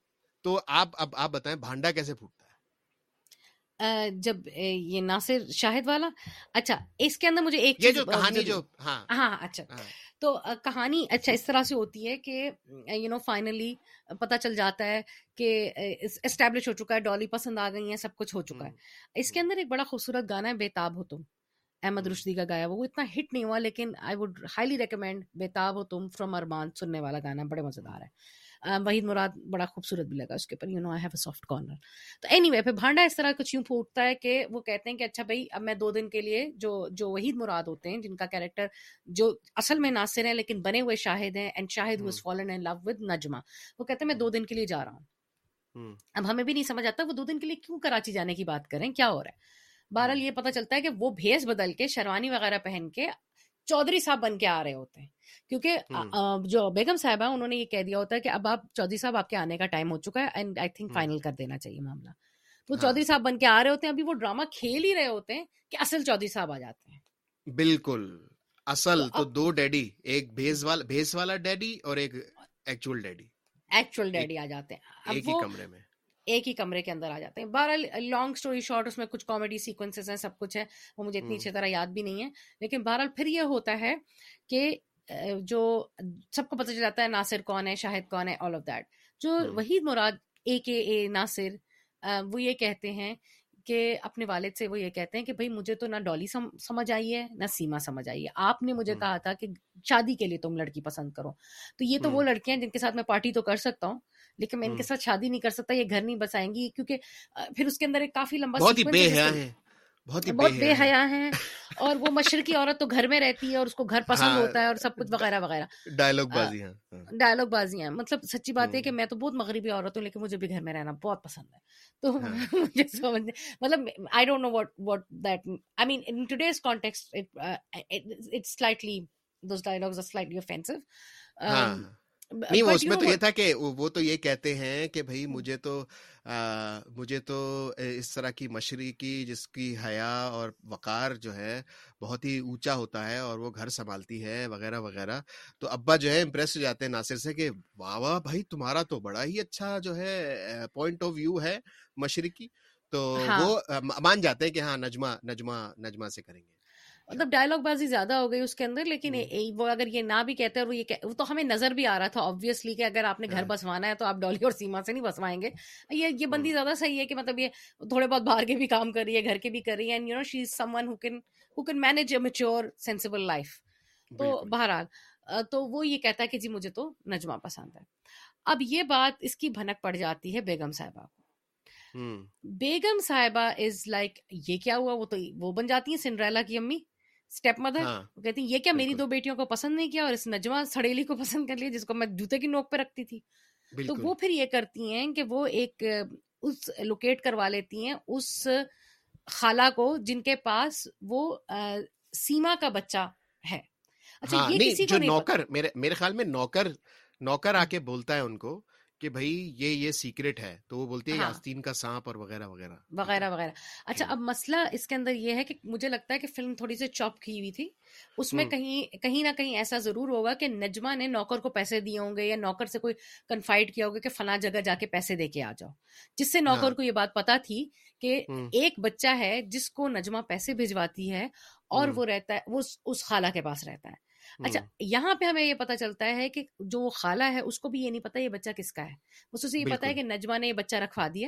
تو آپ اب آپ بتائیں بھانڈا کیسے پھوٹتا ہے جب یہ ناصر شاہد والا اچھا اس کے اندر مجھے ایک یہ جو کہانی جو ہاں۔, ہاں ہاں اچھا ہاں۔ تو کہانی اچھا اس طرح سے ہوتی ہے کہ یو نو فائنلی پتہ چل جاتا ہے کہ اسٹیبلش ہو چکا ہے ڈالی پسند آ گئی ہیں سب کچھ ہو چکا ہے اس کے اندر ایک بڑا خوبصورت گانا ہے بےتاب ہو تم احمد رشدی کا گایا وہ اتنا ہٹ نہیں ہوا لیکن آئی وڈ ہائیلی ریکمینڈ بےتاب ہو تم فرام ارمان سننے والا گانا بڑے مزیدار ہے وحید مراد بڑا خوبصورت بھی لگا اس کے اوپر you know I have a soft corner تو اینی وے پھر بھانڈا اس طرح کچھ یوں پھوٹتا ہے کہ وہ کہتے ہیں کہ اچھا بھائی اب میں دو دن کے لیے جو جو وحید مراد ہوتے ہیں جن کا کیریکٹر جو اصل میں ناصر ہیں لیکن بنے ہوئے شاہد ہیں and Shahid who's fallen in love with Najma وہ کہتے ہیں میں دو دن کے لیے جا رہا ہوں اب ہمیں بھی نہیں سمجھ آتا وہ دو دن کے لیے کیوں کراچی جانے کی بات کریں کیا ہو رہا ہے بہرحال یہ پتا چلتا ہے کہ وہ بھیس بدل کے شروانی وغیرہ پہن کے چودھری صاحب بن کے آ رہے ہوتے ہیں کیونکہ جو بیگم صاحب ہیں انہوں نے یہ کہہ دیا ہوتا ہے کہ اب آپ چودھری صاحب آپ کے آنے کا ٹائم ہو چکا ہے اینڈ آئی تھنک فائنل کر دینا چاہیے معاملہ تو ہاں۔ چودھری صاحب بن کے آ رہے ہوتے ہیں ابھی وہ ڈرامہ کھیل ہی رہے ہوتے ہیں کہ اصل چودھری صاحب آ جاتے ہیں بالکل اصل تو دو ڈیڈی ایک بھیس والا بھیس والا ڈیڈی اور ایک ایکچوئل ڈیڈی ایکچوئل ڈیڈی آ جاتے ہیں ایک ہی کمرے میں ایک ہی کمرے کے اندر آ جاتے ہیں بہرحال لانگ اسٹوری شارٹ اس میں کچھ کامیڈی سیکوینسز ہیں سب کچھ ہے وہ مجھے اتنی اچھی طرح یاد بھی نہیں ہے لیکن بہرحال پھر یہ ہوتا ہے کہ جو سب کو پتہ چل جاتا ہے ناصر کون ہے شاہد کون ہے آل آف دیٹ جو وحید مراد اے کے اے ناصر وہ یہ کہتے ہیں کہ اپنے والد سے وہ یہ کہتے ہیں کہ بھائی مجھے تو نہ ڈالی سمجھ آئی ہے نہ سیما سمجھ آئی ہے آپ نے مجھے کہا تھا کہ شادی کے لیے تم لڑکی پسند کرو تو یہ تو وہ لڑکیاں ہیں جن کے ساتھ میں پارٹی تو کر سکتا ہوں لیکن میں ان کے ساتھ شادی نہیں کر سکتا یہ گھر نہیں بسائیں گی کیونکہ پھر اس کے اندر ایک کافی لمبا بہت بے حیا ہے بہت بہت بے حیا ہیں اور وہ مشرقی عورت تو گھر میں رہتی ہے اور اس کو گھر ہاں، پسند ہوتا ہے اور سب کچھ وغیرہ وغیرہ ڈائلگ بازی ہیں ہاں۔ ڈائلگ بازی ہیں مطلب سچی بات ہے کہ میں تو بہت مغربی عورت ہوں لیکن مجھے بھی گھر میں رہنا بہت پسند ہے تو ہاں۔ مجھے سمجھ مطلب I don't know what what that I mean in today's context it's slightly those dialogues are slightly offensive نہیں اس میں تو یہ تھا کہ وہ تو یہ کہتے ہیں کہ بھائی مجھے تو مجھے تو اس طرح کی مشرقی جس کی حیا اور وقار جو ہے بہت ہی اونچا ہوتا ہے اور وہ گھر سنبھالتی ہے وغیرہ وغیرہ تو ابا جو ہے امپریس ہو جاتے ہیں ناصر سے کہ واہ بھائی تمہارا تو بڑا ہی اچھا جو ہے پوائنٹ آف ویو ہے مشرقی تو ہاں۔ وہ مان جاتے ہیں کہ ہاں نجمہ نجمہ نجمہ سے کریں گے مطلب ڈائلگ بازی زیادہ ہو گئی اس کے اندر لیکن وہ اگر یہ نہ بھی کہتے اور وہ یہ وہ تو ہمیں نظر بھی آ رہا تھا آبویسلی کہ اگر آپ نے گھر ہاں۔ بسوانا ہے تو آپ ڈولی اور سیما سے نہیں بسوائیں گے یہ یہ ہاں۔ بندی زیادہ صحیح ہے کہ مطلب یہ تھوڑے بہت باہر کے بھی کام کر رہی ہے گھر کے بھی کر رہی ہے manage a mature sensible life تو بہرحال تو وہ یہ کہتا ہے کہ جی مجھے تو نجمہ پسند ہے اب یہ بات اس کی بھنک پڑ جاتی ہے بیگم صاحبہ کو بیگم صاحبہ از لائک یہ کیا ہوا وہ تو وہ بن جاتی ہیں سنڈریلا کی امی اسٹیپ ہاں، مدر وہ کہتی یہ کیا میری دو بیٹیوں کو پسند نہیں کیا اور اس نجمہ سڑیلی کو پسند کر لیا جس کو میں جوتے کی نوک پہ رکھتی تھی تو وہ پھر یہ کرتی ہیں کہ وہ ایک اس لوکیٹ کروا لیتی ہیں اس خالہ کو جن کے پاس وہ سیما کا بچہ ہے اچھا ہاں، یہ کسی کو نوکر میرے خیال میں نوکر نوکر آ ہاں۔ کے بولتا ہے ان کو کہ بھائی یہ یہ ہے تو وہ بولتے ہیں وغیرہ وغیرہ وغیرہ وغیرہ اچھا اب مسئلہ اس کے اندر یہ ہے کہ مجھے لگتا ہے کہ فلم تھوڑی سی چاپ کی ہوئی تھی اس میں کہیں کہیں نہ کہیں ایسا ضرور ہوگا کہ نجمہ نے نوکر کو پیسے دیے ہوں گے یا نوکر سے کوئی کنفائڈ کیا ہوگا کہ فلاں جگہ جا کے پیسے دے کے آ جاؤ جس سے نوکر ہاں۔ کو یہ بات پتا تھی کہ ایک بچہ ہے جس کو نجمہ پیسے بھجواتی ہے اور وہ رہتا ہے وہ اس خالہ کے پاس رہتا ہے اچھا یہاں پہ ہمیں یہ پتا چلتا ہے کہ جو خالہ ہے اس کو بھی یہ نہیں پتا یہ بچہ کس کا ہے اس اسے یہ پتا ہے کہ نجمہ نے یہ بچہ رکھوا دیا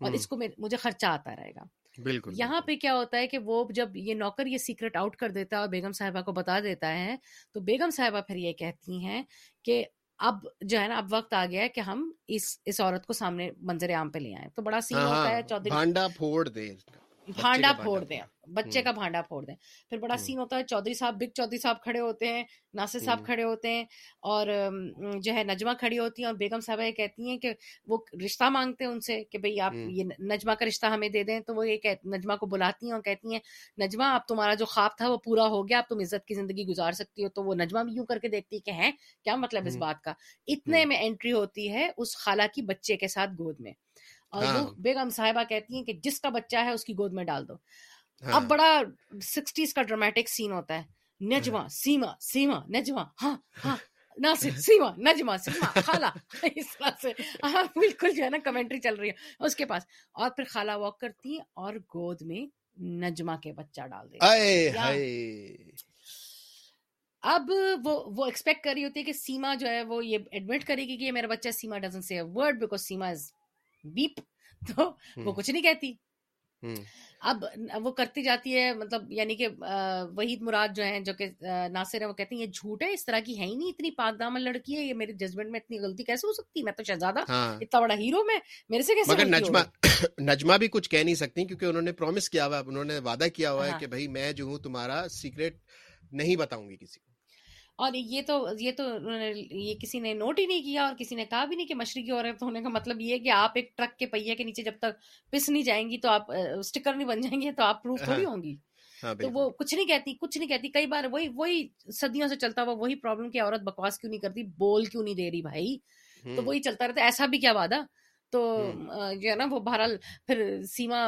اور اس کو مجھے خرچہ آتا رہے گا بالکل یہاں پہ کیا ہوتا ہے کہ وہ جب یہ نوکر یہ سیکرٹ آؤٹ کر دیتا ہے اور بیگم صاحبہ کو بتا دیتا ہے تو بیگم صاحبہ پھر یہ کہتی ہیں کہ اب جو ہے نا اب وقت آ گیا ہے کہ ہم اس اس عورت کو سامنے منظر عام پہ لے آئے تو بڑا سین ہاں، ہاں۔ ہوتا ہے چودھری پھوڑ دے بھانڈا پھوڑ دیں بچے کا بھانڈا پھوڑ دیں پھر بڑا سین ہوتا ہے چودھری صاحب بگ چودھری صاحب کھڑے ہوتے ہیں ناصر صاحب کھڑے ہوتے ہیں اور جو ہے نجمہ کھڑی ہوتی ہیں اور بیگم صاحبہ یہ کہتی ہیں کہ وہ رشتہ مانگتے ہیں ان سے کہ بھائی آپ یہ نجمہ کا رشتہ ہمیں دے دیں تو وہ یہ کہ نجمہ کو بلاتی ہیں اور کہتی ہیں نجمہ آپ تمہارا جو خواب تھا وہ پورا ہو گیا آپ تم عزت کی زندگی گزار سکتی ہو تو وہ نجمہ بھی یوں کر کے دیکھتی کہ ہیں کیا مطلب اس بات کا اتنے میں انٹری ہوتی ہے اس خالہ کی بچے کے ساتھ گود میں اور وہ ہاں۔ بیگم صاحبہ کہتی ہیں کہ جس کا بچہ ہے اس کی گود میں ڈال دو ہاں۔ اب بڑا سکسٹیز کا ڈرامیٹک سین ہوتا ہے سیما پھر خالہ واک کرتی اور گود میں نجما کے بچہ ڈال دے اب وہ ایکسپیکٹ کر رہی ہوتی ہے کہ سیما جو ہے وہ یہ ایڈمٹ کرے گی کہ میرا بچہ سیما سے بیپ تو وہ کچھ نہیں کہتی اب وہ کرتی جاتی ہے مطلب یعنی کہ وحید مراد جو ہیں جو کہ ناصر ہیں وہ کہتے ہیں یہ جھوٹ ہے اس طرح کی ہے ہی نہیں اتنی پاک دامن لڑکی ہے یہ میرے ججمنٹ میں اتنی غلطی کیسے ہو سکتی میں تو شہزادہ ہاں۔ اتنا بڑا ہیرو میں میرے سے کیسے مگر نجمہ نجمہ بھی کچھ کہہ نہیں سکتی کیونکہ انہوں نے پرومس کیا ہوا ہے انہوں نے وعدہ کیا ہوا ہے ہاں۔ کہ بھائی میں جو ہوں تمہارا سیکرٹ نہیں بتاؤں گی کسی کو اور یہ تو یہ تو یہ کسی نے نوٹ ہی نہیں کیا اور کسی نے کہا بھی نہیں کہ مشرقی عورت ہونے کا مطلب یہ ہے کہ آپ ایک ٹرک کے پہیے کے نیچے جب تک پس نہیں جائیں گی تو آپ اسٹکر نہیں بن جائیں گے تو آپ پروف تھوڑی ہوں گی ہاں، تو وہ کچھ نہیں کہتی کچھ نہیں کہتی کئی بار وہی وہی صدیوں سے چلتا ہوا وہی پرابلم کہ عورت بکواس کیوں نہیں کرتی بول کیوں نہیں دے رہی بھائی تو وہی چلتا رہتا ایسا بھی کیا وعدہ تو جو ہے نا وہ بہرحال پھر سیما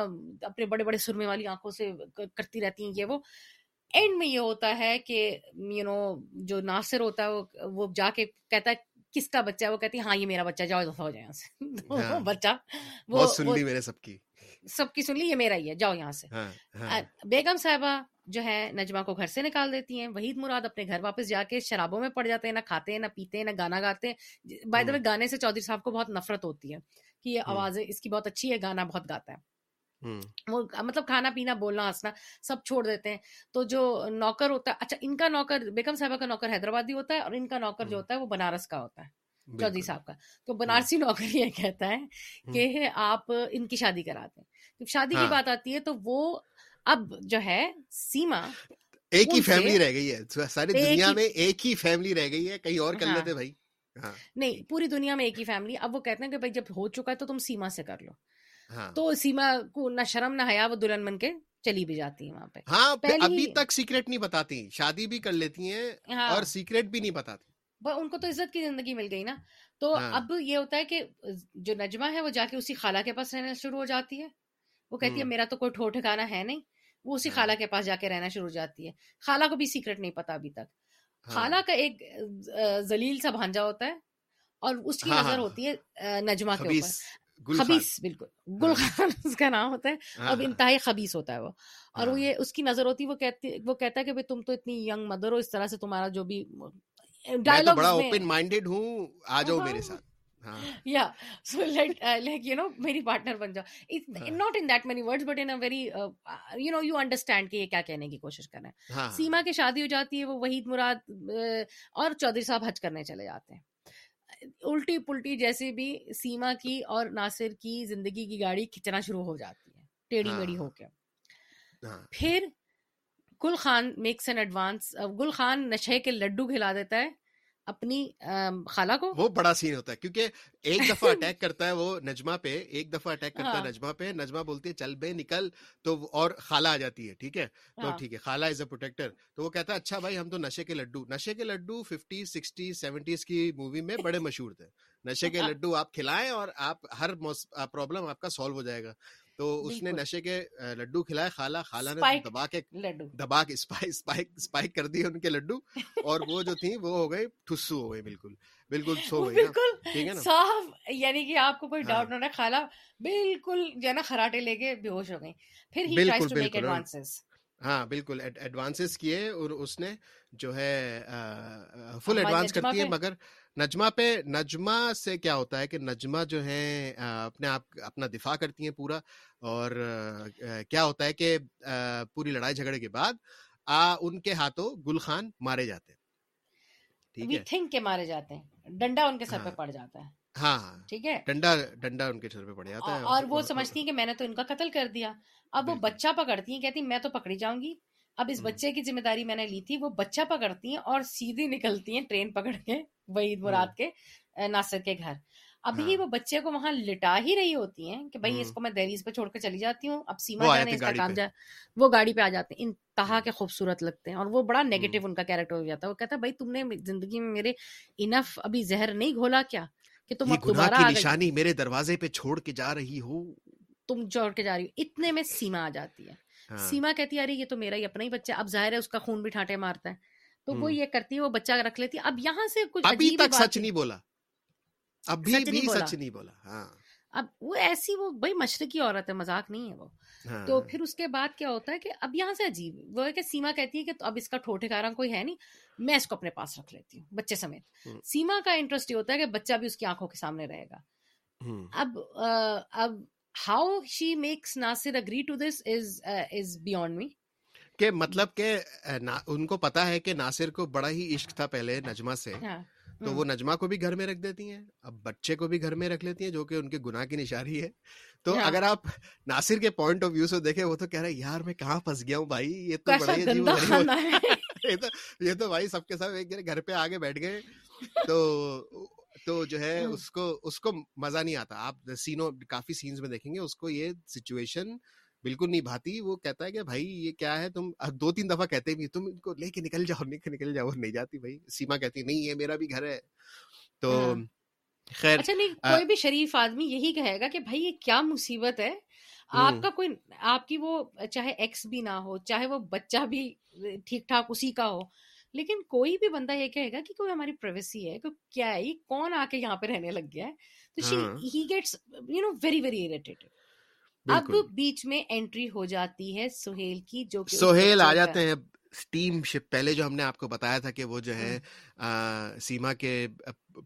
اپنے بڑے بڑے سرمے والی آنکھوں سے کرتی رہتی ہیں یہ وہ اینڈ میں یہ ہوتا ہے کہ یو نو جو ناصر ہوتا ہے وہ جا کے کہتا ہے کس کا بچہ ہے وہ کہتی ہے ہاں یہ میرا بچہ جاؤ ہو جائے یہاں سے ہاں۔ بچہ سب کی سب کی سن لی یہ میرا ہی ہے جاؤ یہاں سے ہاں، ہاں۔ بیگم صاحبہ جو ہے نجمہ کو گھر سے نکال دیتی ہیں وحید مراد اپنے گھر واپس جا کے شرابوں میں پڑ جاتے ہیں نہ کھاتے ہیں نہ پیتے ہیں نہ گانا گاتے ہیں دا وے گانے سے چودھری صاحب کو بہت نفرت ہوتی ہے کہ یہ آواز اس کی بہت اچھی ہے گانا بہت گاتا ہے وہ مطلب کھانا پینا بولنا ہنسنا سب چھوڑ دیتے ہیں تو جو نوکر ہوتا ہے اچھا ان کا نوکر بیگم صاحبہ کا نوکر حیدرآبادی ہوتا ہے اور ان کا نوکر جو ہوتا ہے وہ بنارس کا ہوتا ہے چودھری صاحب کا تو بنارسی نوکر یہ کہتا ہے کہ آپ ان کی شادی کرا دیں جب شادی کی ہاں۔ بات آتی ہے تو وہ اب جو ہے سیما ایک ہی فیملی رہ گئی ہے ساری دنیا میں ایک ہی فیملی رہ گئی ہے کہیں اور کر ہاں۔ لیتے بھائی ہاں۔ نہیں پوری دنیا میں ایک ہی فیملی اب وہ کہتے ہیں کہ بھائی جب ہو چکا ہے تو تم سیما سے کر لو ہاں۔ تو سیما کو نہ شرم نہ حیا وہ دلہن بن کے چلی بھی جاتی ہیں وہاں پہ ہاں ابھی تک سیکرٹ نہیں بتاتی شادی بھی کر لیتی ہیں ہاں۔ اور سیکرٹ بھی نہیں بتاتی ان کو تو عزت کی زندگی مل گئی نا تو ہاں۔ اب یہ ہوتا ہے کہ جو نجمہ ہے وہ جا کے اسی خالہ کے پاس رہنا شروع ہو جاتی ہے وہ کہتی ہے میرا تو کوئی ٹھوٹ ٹھکانا ہے نہیں وہ اسی خالہ کے پاس جا کے رہنا شروع ہو جاتی ہے خالہ کو بھی سیکرٹ نہیں پتا ابھی تک خالہ کا ایک زلیل سا بھانجا ہوتا ہے اور اس کی نظر ہوتی ہے نجمہ کے اوپر خبیص بالکل گل ہاں۔ خان اس کا نام ہوتا ہے ہاں۔ اب انتہائی ہوتا ہے وہ اور وہ ہاں۔ یہ اس کی نظر ہوتی وہ کہتا ہے کہ تم تو اتنی ینگ مدر ہو اس طرح سے تمہارا جو بھی کیا کہنے کی کوشش ہیں سیما کی شادی ہو جاتی ہے وہ وحید مراد uh, اور چودھری صاحب حج کرنے چلے جاتے ہیں الٹی پلٹی جیسے بھی سیما کی اور ناصر کی زندگی کی گاڑی کھینچنا شروع ہو جاتی ہے ٹیڑھی میڑھی ہاں۔ ہو کے ہاں۔ پھر Gul Khan makes an advance Gul Khan نشے کے لڈو کھلا دیتا ہے اپنی خالہ کو وہ بڑا سین ہوتا ہے کیونکہ ایک دفعہ اٹیک کرتا ہے وہ نجمہ پہ ایک دفعہ اٹیک کرتا ہے ہاں۔ نجمہ پہ نجمہ بولتی ہے چل بے نکل تو اور خالہ آ جاتی ہے ٹھیک ہے تو ہاں۔ ٹھیک ہے خالہ از اے پروٹیکٹر تو وہ کہتا ہے اچھا بھائی ہم تو نشے کے لڈو نشے کے لڈو ففٹی سکسٹی سیونٹیز کی مووی میں بڑے مشہور تھے نشے کے لڈو آپ کھلائیں اور آپ ہر پرابلم آپ کا سالو ہو جائے گا تو اس نے نشے کے لڈو کھلائے خالہ خالہ نے دبا کے دبا کے اسپائک کر دی ان کے لڈو اور وہ جو تھی وہ ہو گئی ٹھسو ہو گئی بالکل بالکل سو گئی بالکل صاف یعنی کہ آپ کو کوئی ہاں۔ ڈاؤٹ نہ خالہ بالکل جو ہے نا خراٹے لے کے بے ہوش ہو گئی پھر ہی ٹرائز ٹو میک ایڈوانسز ہاں بالکل ایڈوانسز کیے اور اس نے جو ہے فل ایڈوانس کرتی ہے مگر نجما پہ نجمہ سے کیا ہوتا ہے کہ نجمہ جو ہے اپنے آپ اپنا دفاع کرتی ہیں ہاں ٹھیک ہے اور وہ سمجھتی ہے کہ میں نے تو ان کا قتل کر دیا اب وہ بچہ پکڑتی ہیں کہتی میں تو پکڑی جاؤں گی اب اس بچے کی ذمہ داری میں نے لی تھی وہ بچہ پکڑتی ہیں اور سیدھی نکلتی ہیں ٹرین پکڑ کے و مراد کے ناصر کے گھر ابھی ہاں۔ وہ بچے کو وہاں لٹا ہی رہی ہوتی ہیں کہ بھائی اس کو میں دہلیز پہ چھوڑ کے چلی جاتی ہوں اب سیما جانے اس کا کام جائے وہ گاڑی پہ آ جاتے ہیں انتہا کے خوبصورت لگتے ہیں اور وہ بڑا نیگیٹو ان کا کیریکٹر ہو جاتا ہے وہ کہتا ہے بھائی تم نے زندگی میں میرے انف ابھی زہر نہیں گھولا کیا کہ تم نشانی میرے دروازے پہ چھوڑ کے جا رہی ہو تم چھوڑ کے جا رہی ہو اتنے میں سیما آ جاتی ہے ہاں۔ سیما کہتی آ رہی یہ تو میرا ہی اپنا ہی بچہ اب ظاہر ہے اس کا خون بھی ٹھانٹے مارتا ہے تو وہ یہ کرتی ہے وہ بچہ رکھ لیتی اب یہاں سے کچھ ابھی تک سچ نہیں بولا ابھی بھی سچ نہیں بولا ہاں اب وہ ایسی وہ بھائی مشرقی عورت ہے مذاق نہیں ہے وہ ہاں۔ تو پھر اس کے بعد کیا ہوتا ہے کہ اب یہاں سے عجیب وہ ہے کہ سیما کہتی ہے کہ اب اس کا ٹھو ٹھکارا کوئی ہے نہیں میں اس کو اپنے پاس رکھ لیتی ہوں بچے سمیت سیما کا انٹرسٹ یہ ہوتا ہے کہ بچہ بھی اس کی آنکھوں کے سامنے رہے گا اب اب how she makes Nasir agree to this is is beyond me کہ مطلب کہ ان کو پتا ہے کہ ناصر کو بڑا ہی عشق تھا پہلے نجمہ سے ہاں۔ تو وہ نجمہ کو بھی گھر میں رکھ دیتی ہیں اب بچے کو بھی گھر میں رکھ لیتی ہیں جو کہ ان کے گناہ کی نشاری ہے تو ہاں۔ اگر آپ ناصر کے پوائنٹ آف ویو سے دیکھیں وہ تو کہہ رہے یار میں کہاں پھنس گیا ہوں بھائی یہ تو بڑا یہ تو بھائی سب کے ساتھ گھر پہ آگے بیٹھ گئے تو جو ہے ہاں۔ اس کو اس کو مزہ نہیں آتا آپ سینوں کافی سینس میں دیکھیں گے اس کو یہ سچویشن بالکل نہیں بھاتی وہ کہتا ہے کہ بھائی یہ کیا ہے تم دو تین دفعہ کہتے بھی تم ان کو لے کے نکل جاؤ لے کے نکل جاؤ نہیں جاتی بھائی سیما کہتی نہیں یہ میرا بھی گھر ہے تو ہاں۔ خیر اچھا نہیں کوئی بھی شریف آدمی یہی کہے گا کہ بھائی یہ کیا مصیبت ہے آپ کا کوئی آپ کی وہ چاہے ایکس بھی نہ ہو چاہے وہ بچہ بھی ٹھیک ٹھاک اسی کا ہو لیکن کوئی بھی بندہ یہ کہے گا کہ کوئی ہماری پرائیویسی ہے کوئی کیا ہے یہ کون آ کے یہاں پہ رہنے لگ گیا ہے تو she he gets you know very very irritated اب بیچ میں انٹری ہو جاتی ہے سہیل کی جو سہیل آ جاتے ہیں شپ پہلے جو ہم نے آپ کو بتایا تھا کہ وہ جو ہے سیما کے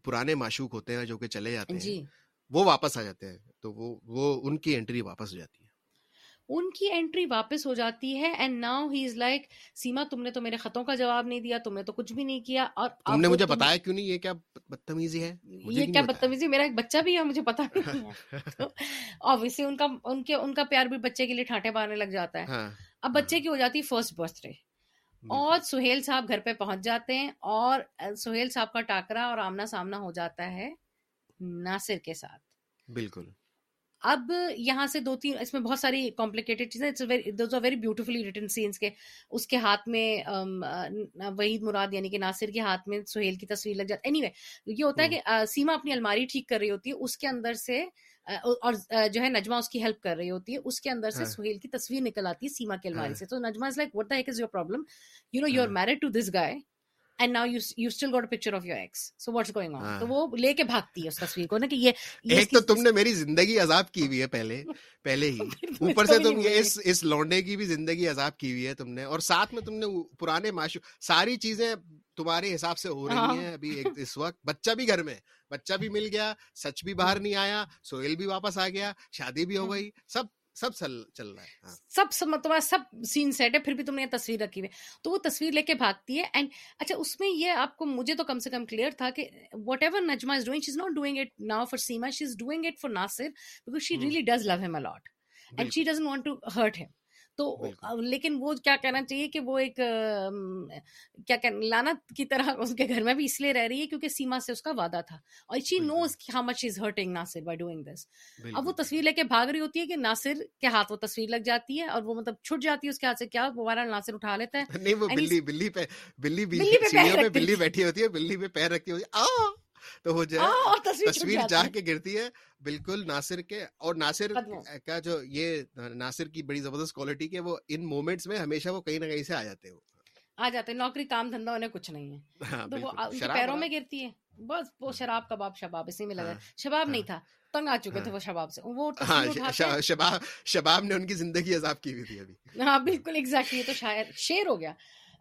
پرانے معشوق ہوتے ہیں جو کہ چلے جاتے جی۔ ہیں وہ واپس آ جاتے ہیں تو وہ ان کی انٹری واپس ہو جاتی ہے ان کی انٹری واپس ہو جاتی ہے and now he is like Seema تم نے تو میرے خطوں کا جواب نہیں دیا تم نے تو کچھ بھی نہیں کیا اور تم نے مجھے بتایا کیوں نہیں یہ کیا بدتمیزی ہے یہ کیا بدتمیزی میرا ایک بچہ بھی ہے مجھے پتا نہیں ہے اوبیسلی ان کا ان کے ان کا پیار بھی بچے کے لیے ٹھانٹے مارنے لگ جاتا ہے ہاں۔ اب بچے کی ہو جاتی ہے فرسٹ برتھ ڈے اور سہیل صاحب گھر پہ پہنچ جاتے ہیں اور سہیل صاحب کا ٹاکرا اور آمنا سامنا ہو جاتا ہے ناصر کے ساتھ بالکل اب یہاں سے دو تین اس میں بہت ساری کمپلیکیٹڈ چیزیں ویری بیوٹیفلی ریٹن سینس کے اس کے ہاتھ میں وحید مراد یعنی کہ ناصر کے ہاتھ میں سہیل کی تصویر لگ جاتی اینی وے یہ ہوتا ہے کہ سیما اپنی الماری ٹھیک کر رہی ہوتی ہے اس کے اندر سے اور جو ہے نجمہ اس کی ہیلپ کر رہی ہوتی ہے اس کے اندر سے ہاں۔ سہیل کی تصویر نکل آتی ہے سیما کی الماری ہاں۔ سے تو Najma like what the heck is your problem you know you are married to this guy زندگی عذاب کی ہوئی اور ساری چیزیں تمہارے حساب سے ہو رہی ہاں۔ ہیں اس وقت بچہ بھی گھر میں بچہ بھی مل گیا سچ بھی باہر ہاں۔ نہیں آیا سوہیل بھی واپس آ گیا شادی بھی ہو ہاں۔ گئی سب سب چل رہا ہے ہاں۔ سب مطلب سب سین سیٹ ہے پھر بھی تم نے یہ تصویر رکھی ہوئی تو وہ تصویر لے کے بھاگتی ہے اینڈ اچھا اس میں یہ آپ کو مجھے تو کم سے کم کلیئر تھا کہ whatever Najma is doing she is not doing it now for Seema she is doing it for Nasir because she she does love him a lot and doesn't want to hurt تو لیکن وہ کیا کہنا چاہیے کہ وہ ایک کیا کہنا لانا کی طرح اس کے گھر میں بھی اس لیے رہ رہی ہے کیونکہ سیما سے اس کا وعدہ تھا اور she knows how much is hurting Nasir by doing this اب وہ تصویر لے کے بھاگ رہی ہوتی ہے کہ ناصر کے ہاتھ وہ تصویر لگ جاتی ہے اور وہ مطلب چھٹ جاتی ہے اس کے ہاتھ سے کیا وہ بارہ ناصر اٹھا لیتا ہے نہیں وہ بلی بلی پہ بلی بلی بلی بیٹھی ہوتی ہے بلی پہ پیر رکھتی ہوتی ہے تو وہ جو ہے تصویر جا کے گرتی ہے بالکل ناصر کے اور ناصر کا جو یہ ناصر کی بڑی زبردست کوالٹی کے وہ ان مومنٹس میں ہمیشہ وہ کہیں نہ کہیں سے آ جاتے ہیں آ جاتے نوکری کام دھندا انہیں کچھ نہیں ہے ہاں، تو وہ پیروں میں گرتی ہے بس وہ ہاں۔ شراب کباب شباب اسی میں لگا ہاں۔ شباب نہیں تھا تنگ آ چکے تھے وہ شباب سے وہ شباب شباب نے ان کی زندگی عذاب کی ہوئی تھی ابھی ہاں بالکل ایگزیکٹلی تو شاید شیر ہو گیا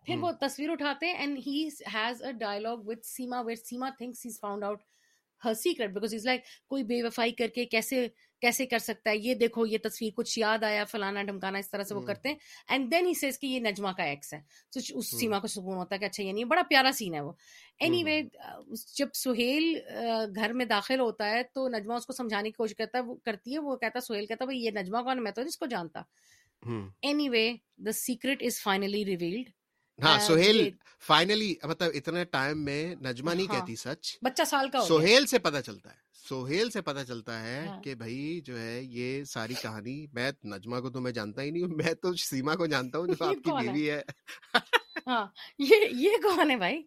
پھر وہ تصویر اٹھاتے ہیں and has a dialogue with Seema where Seema thinks secret because is like کوئی بے وفائی کر کے کیسے کیسے کر سکتا ہے یہ دیکھو یہ تصویر کچھ یاد آیا فلانا ڈھمکانا اس طرح سے وہ کرتے ہیں اینڈ دین ہی سیز کہ یہ نجما کا ایکس ہے تو اس سیما کو سکون ہوتا ہے کہ اچھا یہ یعنی نہیں بڑا پیارا سین ہے وہ اینی وے جب سہیل گھر میں داخل ہوتا ہے تو نجمہ اس کو سمجھانے کی کوشش کرتا ہے وہ کرتی ہے وہ کہتا ہے سہیل کہتا ہے بھائی یہ نجمہ کون میں تو اس کو جانتا anyway the secret is finally revealed ہاں سہیل فائنلی جی۔ مطلب اتنے ٹائم میں نجما نہیں ہاں۔ کہتی سچ بچہ سال کا سہیل سے پتا چلتا ہے سہیل سے پتا چلتا ہے ہاں۔ کہ بھائی جو ہے یہ ساری کہانی میں نجما کو تو میں جانتا ہی نہیں ہوں میں تو سیما کو جانتا ہوں جو آپ کی بیوی ہے ہاں، یہ یہ کون ہے بھائی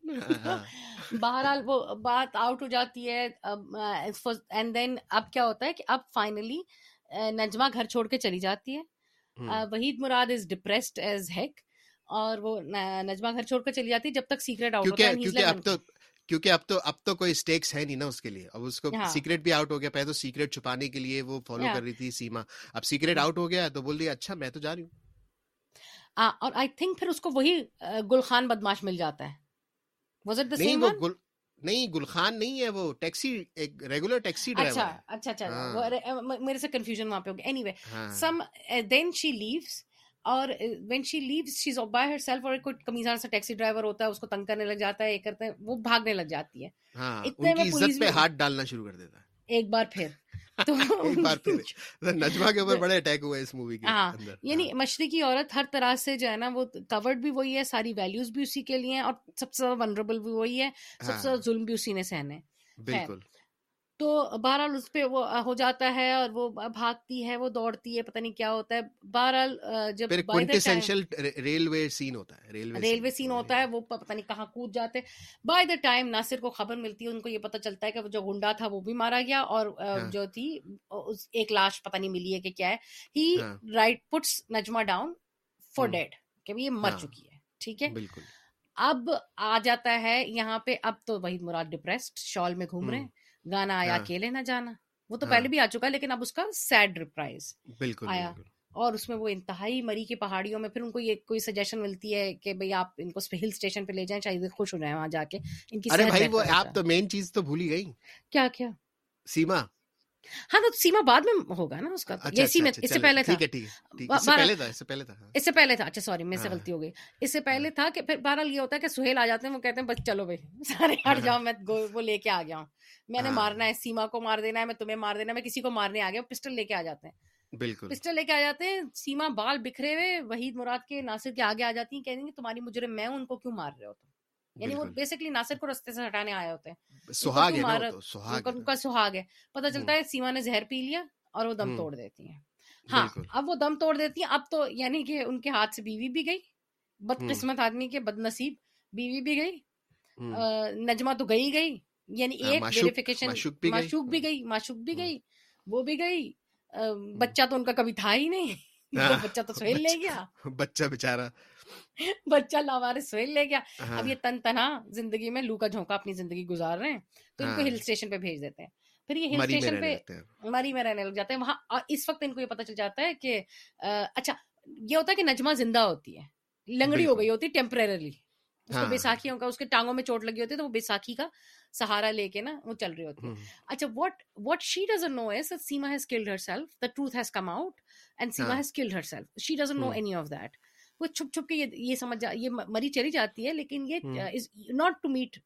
بہرحال وہ بات آؤٹ ہو جاتی ہے اینڈ دین اب کیا ہوتا ہے کہ اب فائنلی نجما گھر چھوڑ کے چلی جاتی ہے Waheed Murad is depressed as heck اور وہ نجمہ گھر چھوڑ کر چلی جاتی جب تک سیکرٹ آؤٹ ہوتا ہے کیونکہ اب تو اب تو کوئی اسٹیکس ہے نہیں نا اس کے لیے اب اس کو سیکرٹ ہاں۔ بھی آؤٹ ہو گیا پہلے تو سیکرٹ چھپانے کے لیے وہ فالو ہاں۔ کر رہی تھی سیما اب سیکرٹ آؤٹ ہاں۔ ہو گیا تو بول رہی اچھا میں تو جا رہی ہوں اور آئی تھنک پھر اس کو وہی گل خان بدماش مل جاتا ہے نہیں گل خان نہیں ہے وہ ٹیکسی ایک ریگولر ٹیکسی ڈرائیور اچھا اچھا اچھا میرے سے کنفیوژن وہاں پہ ہو گیا anyway some then she leaves اور when she leave she's by herself اور کوئی کمیزان سا ٹیکسی ڈرائیور ہوتا ہے اس کو تنگ کرنے لگ جاتا ہے یہ کرتے ہیں وہ بھاگنے لگ جاتی ہے ہاں، اتنے میں پولیس پہ ہاتھ ڈالنا شروع کر دیتا ہے ایک بار پھر ہاں، یعنی ہاں۔ مشرقی عورت ہر طرح سے جو ہے نا وہ کورڈ بھی وہی ہے ساری ویلیوز بھی اسی کے لیے اور سب سے زیادہ ونربل بھی وہی ہے سب سے زیادہ ظلم بھی اسی نے سہنے بالکل تو بہرحال اس پہ وہ ہو جاتا ہے اور وہ بھاگتی ہے وہ دوڑتی ہے پتا نہیں کیا ہوتا ہے بہرحال جب ریلوے ریلوے سین سین ہوتا ہوتا ہے ہے وہ نہیں کہاں کود جاتے بائی دا ٹائم ناصر کو خبر ملتی ہے ان کو یہ پتا چلتا ہے کہ جو گنڈا تھا وہ بھی مارا گیا اور ہاں۔ جو تھی ایک لاش پتا نہیں ملی ہے کہ کیا ہے ہی right puts Najma down for dead کہ یہ مر ہاں۔ چکی ہے ٹھیک ہے بالکل اب آ جاتا ہے یہاں پہ اب تو وہی مراد ڈپریسڈ شال میں گھوم رہے ہیں گانا آیا ہاں۔ اکیلے نہ جانا وہ تو ہاں۔ پہلے بھی آ چکا لیکن اب اس کا سیڈ ریپرائز بالکل آیا اور اس میں وہ انتہائی مری کی پہاڑیوں میں پھر ان کو یہ کوئی سجیشن ملتی ہے کہ بھئی آپ ان کو ہل اسٹیشن پہ لے جائیں چاہیے خوش ہو جائیں وہاں جا کے ان کی ارے بھائی وہ آپ تو مین چیز تو بھولی گئی کیا کیا سیما ہاں تو سیما بعد میں ہوگا نا اس کا اس سے پہلے تھا اس سے پہلے تھا اچھا سوری میں سے ہاں۔ غلطی ہو گئی اس سے پہلے ہاں۔ تھا کہ پھر بہرحال یہ ہوتا ہے کہ سہیل آ جاتے ہیں وہ کہتے ہیں بس چلو بھائی سارے ہٹ ہاں۔ جاؤ میں وہ لے کے آ گیا ہوں میں نے مارنا ہے سیما کو مار دینا ہے میں تمہیں مار دینا ہے میں کسی کو مارنے آ گیا پسٹل لے کے آ جاتے ہیں بالکل پسٹل لے کے آ جاتے ہیں سیما بال بکھرے ہوئے وحید مراد کے ناصر کے آگے آ جاتی ہیں گے تمہاری مجرے میں ان کو کیوں مار رہے ہو تم یعنی وہ بیسکلی ناصر کو رستے سے ہٹانے آئے ہوتے ہیں سہاگ ہے ان کا سہاگ ہے پتہ چلتا ہے سیما نے زہر پی لیا اور وہ دم توڑ دیتی ہیں ہاں اب وہ دم توڑ دیتی ہیں اب تو یعنی کہ ان کے ہاتھ سے بیوی بھی گئی بد قسمت آدمی کے بد نصیب بیوی بھی گئی نجمہ تو گئی گئی یعنی ایک ویریفیکیشن معشوق بھی گئی معشوق بھی گئی وہ بھی گئی بچہ تو ان کا کبھی تھا ہی نہیں بچہ تو سہیل لے گیا بچہ بےچارا بچہ لاوار سویل لے گیا ہاں۔ اب یہ تن تنہا زندگی میں لو کا جھونکا اپنی زندگی گزار رہے ہیں تو ان کو ہل ہاں۔ اسٹیشن پہ بھیج دیتے ہیں پھر یہ ہل اسٹیشن پہ مری میں رہنے لگ جاتے ہیں وہاں اس وقت ان کو یہ پتا چل جاتا ہے کہ اچھا یہ ہوتا ہے کہ نجمہ زندہ ہوتی ہے لنگڑی ہو گئی ہوتی ہے ٹیمپریرلی اس کو ہاں۔ بیساکھی ان کا اس کے ٹانگوں میں چوٹ لگی ہوتی ہے تو وہ بیساکھی کا سہارا لے کے نا وہ چل رہی ہوتی ہے اچھا what what she doesn't know is Seema has killed herself the truth has come out and Seema has killed herself she doesn't know any of that وہ چھپ چھپ کے یہ سمجھ یہ مری چلی جاتی ہے لیکن یہ not to meet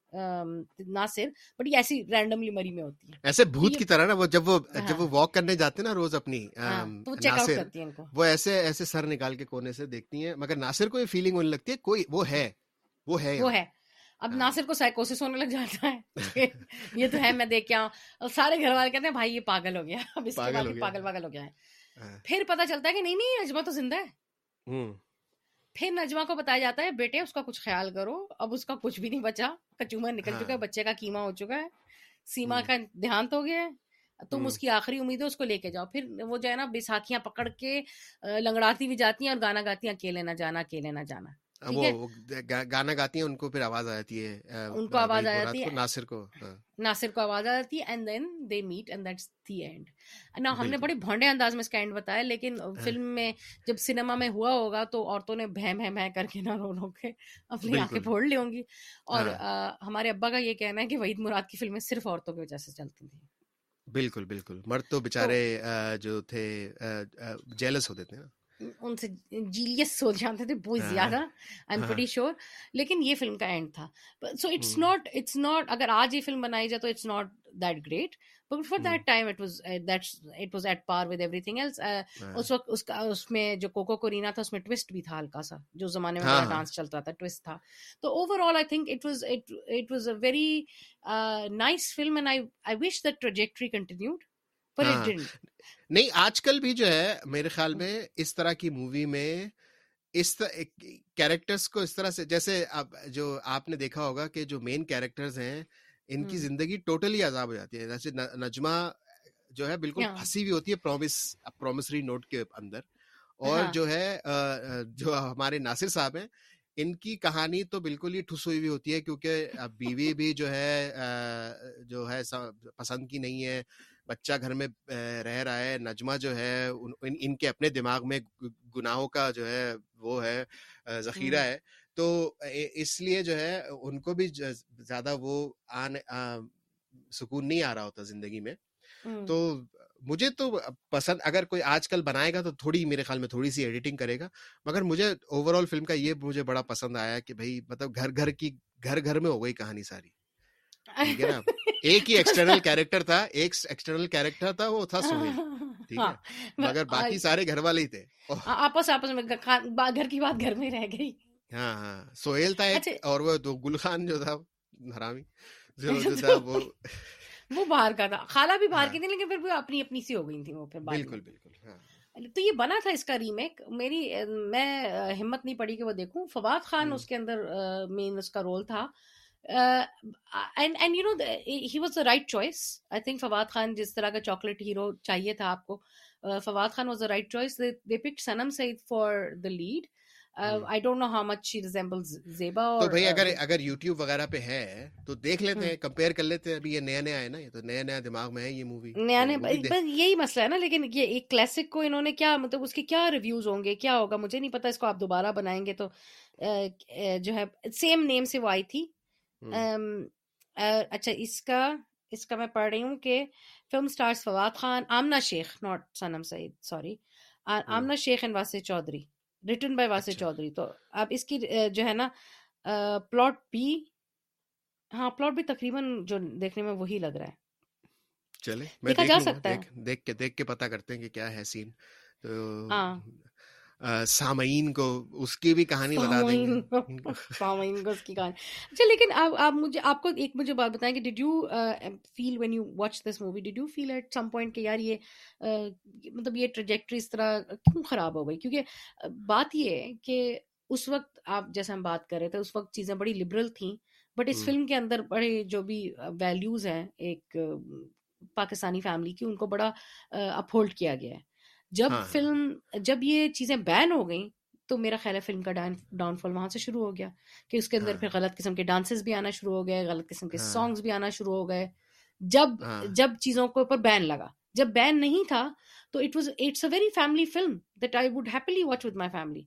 Nasir but یہ ایسی رینڈملی مری میں ہوتی ہے ایسے بھوت کی طرح نا وہ جب وہ ہاں۔ جب وہ واک کرنے جاتے ہیں نا روز اپنی ہاں، ناصر وہ ایسے ایسے سر نکال کے کونے سے دیکھتی ہیں مگر ناصر کو یہ فیلنگ ہونے لگتی ہے کوئی وہ ہے وہ ہے وہ ہے اب ہاں۔ ناصر کو سائیکوسس ہونے لگ جاتا ہے یہ تو ہے میں دیکھ کے آؤں سارے گھر والے کہتے ہیں بھائی یہ پاگل ہو گیا اب اس کے بعد پاگل پاگل ہو گیا ہے پھر پتا چلتا ہے کہ نہیں نہیں اجما تو زندہ ہے پھر نجمہ کو بتایا جاتا ہے بیٹے اس کا کچھ خیال کرو اب اس کا کچھ بھی نہیں بچا کچومر نکل ہاں۔ چکا ہے بچے کا کیما ہو چکا ہے سیما ہاں۔ کا دیہانت ہو گیا ہے تم ہاں۔ اس کی آخری امید ہے اس کو لے کے جاؤ پھر وہ جو ہے نا بیساکیاں پکڑ کے لنگڑاتی بھی جاتی ہیں اور گانا گاتی ہیں اکیلے نہ جانا اکیلے نہ جانا وہ گانا گاتی ہیں ان کو پھر آواز آ جاتی ہے ان کو آواز آ جاتی ہے ناصر کو ہاں۔ ناصر کو آواز آ جاتی ہے and then they met and that's the end نا ہم نے بڑے بھونڈے انداز میں اس کا اینڈ بتایا لیکن ہاں۔ فلم میں جب سنیما میں ہوا ہوگا تو عورتوں نے بہ بہ بہ کر کے نہ رو رو کے اپنی آنکھیں پھوڑ لی ہوں گی اور ہاں۔ ہمارے ابا کا یہ کہنا ہے کہ وحید مراد کی فلمیں صرف عورتوں کی وجہ سے چلتی تھیں بالکل بالکل مرد تو بےچارے جو تھے جیلس ہوتے تھے نا ان سے جیلیس سو جانتے تھے بہت ہاں، زیادہ آئی ایم پٹی شیور لیکن یہ فلم کا اینڈ تھا so it's not it's not اگر آج یہ فلم بنائی جائے تو it's not that great but for that time it was that it was at par with everything else اس وقت اس کا اس میں جو کوکو کورینا تھا اس میں ٹوسٹ بھی تھا ہلکا سا جو زمانے میں ڈانس ہاں۔ چلتا تھا ٹوسٹ تھا تو overall I think it was it was a very nice film and I I wish that trajectory continued ہاں، نہیں آج کل بھی جو ہے میرے خیال ہاں۔ میں اس طرح کی مووی میں اس طرح سے جیسے جو آپ نے دیکھا ہوگا کہ جو مین کیریکٹر ان کی ہاں۔ زندگی ٹوٹلی عذاب ہو جاتی ہے بالکل پھنسی ہوئی ہوتی ہے پرومس پرومسری نوٹ کے اندر اور جو ہے جو ہمارے ناصر صاحب ہیں ان کی کہانی تو بالکل ہی ٹھس ہوئی ہوئی ہوتی ہے کیونکہ بیوی بھی جو ہے جو ہے پسند کی نہیں ہے بچہ گھر میں رہ رہا ہے نجمہ جو ہے ان کے اپنے دماغ میں گناہوں کا جو ہے وہ ہے ذخیرہ ہے تو اس لیے جو ہے ان کو بھی زیادہ وہ سکون نہیں آ رہا ہوتا زندگی میں تو مجھے تو پسند اگر کوئی آج کل بنائے گا تو تھوڑی میرے خیال میں تھوڑی سی ایڈیٹنگ کرے گا مگر مجھے اوور آل فلم کا یہ مجھے بڑا پسند آیا کہ بھائی مطلب گھر گھر کی گھر گھر میں ہو گئی کہانی ساری وہ باہر کا تھا خالہ بھی باہر ہاں۔ کی ریمیک ہاں۔ میری میں ہمت نہیں پڑی کہ وہ دیکھوں فواد خان اس کے اندر مین اس کا رول تھا فواد خان جس طرح کا چاکلیٹ ہیرو چاہیے تھا آپ کو فواد خان وغیرہ پہ ہے تو دیکھ لیتے ہیں کمپیئر کر لیتے ہیں نیا نیا ہے نا نیا نیا دماغ میں ہے یہ مووی نیا نیا یہی مسئلہ ہے نا لیکن یہ کلاسک کو انہوں نے کیا مطلب اس کے کیا ریویوز ہوں گے کیا ہوگا مجھے نہیں پتا اس کو آپ دوبارہ بنائیں گے تو جو ہے سیم نیم سے وہ آئی تھی اچھا اس کا اس کا میں پڑھ رہی ہوں کہ film stars Fawad Khan Amna Sheikh not Sanam Saeed sorry Amna Sheikh and واسع چودھری ریٹن بائی واسع چودھری تو اب اس کی جو ہے نا پلاٹ بھی ہاں پلاٹ بھی تقریباً جو دیکھنے میں وہی لگ رہا ہے چلے دیکھا جا سکتا ہے دیکھ کے دیکھ کے پتا کرتے ہیں کہ کیا ہے سین تو سامعین اچھا لیکن آپ کو ایک مجھے یہ ٹریجیکٹری مطلب اس طرح کیوں خراب ہو گئی کیونکہ بات یہ ہے کہ اس وقت آپ جیسے ہم بات کر رہے تھے اس وقت چیزیں بڑی لبرل تھیں بٹ اس فلم کے اندر بڑے جو بھی ویلیوز ہیں ایک پاکستانی فیملی کی ان کو بڑا اپہولڈ کیا گیا ہے جب ہاں۔ فلم جب یہ چیزیں بین ہو گئیں تو میرا خیال ہے فلم کا ڈاؤن فال وہاں سے شروع ہو گیا کہ اس کے اندر ہاں۔ پھر غلط قسم کے ڈانسز بھی آنا شروع ہو گئے غلط قسم کے ہاں۔ سانگس بھی آنا شروع ہو گئے جب جب چیزوں کے اوپر بین لگا جب بین نہیں تھا تو it was it's a very family film that I happily watch with my family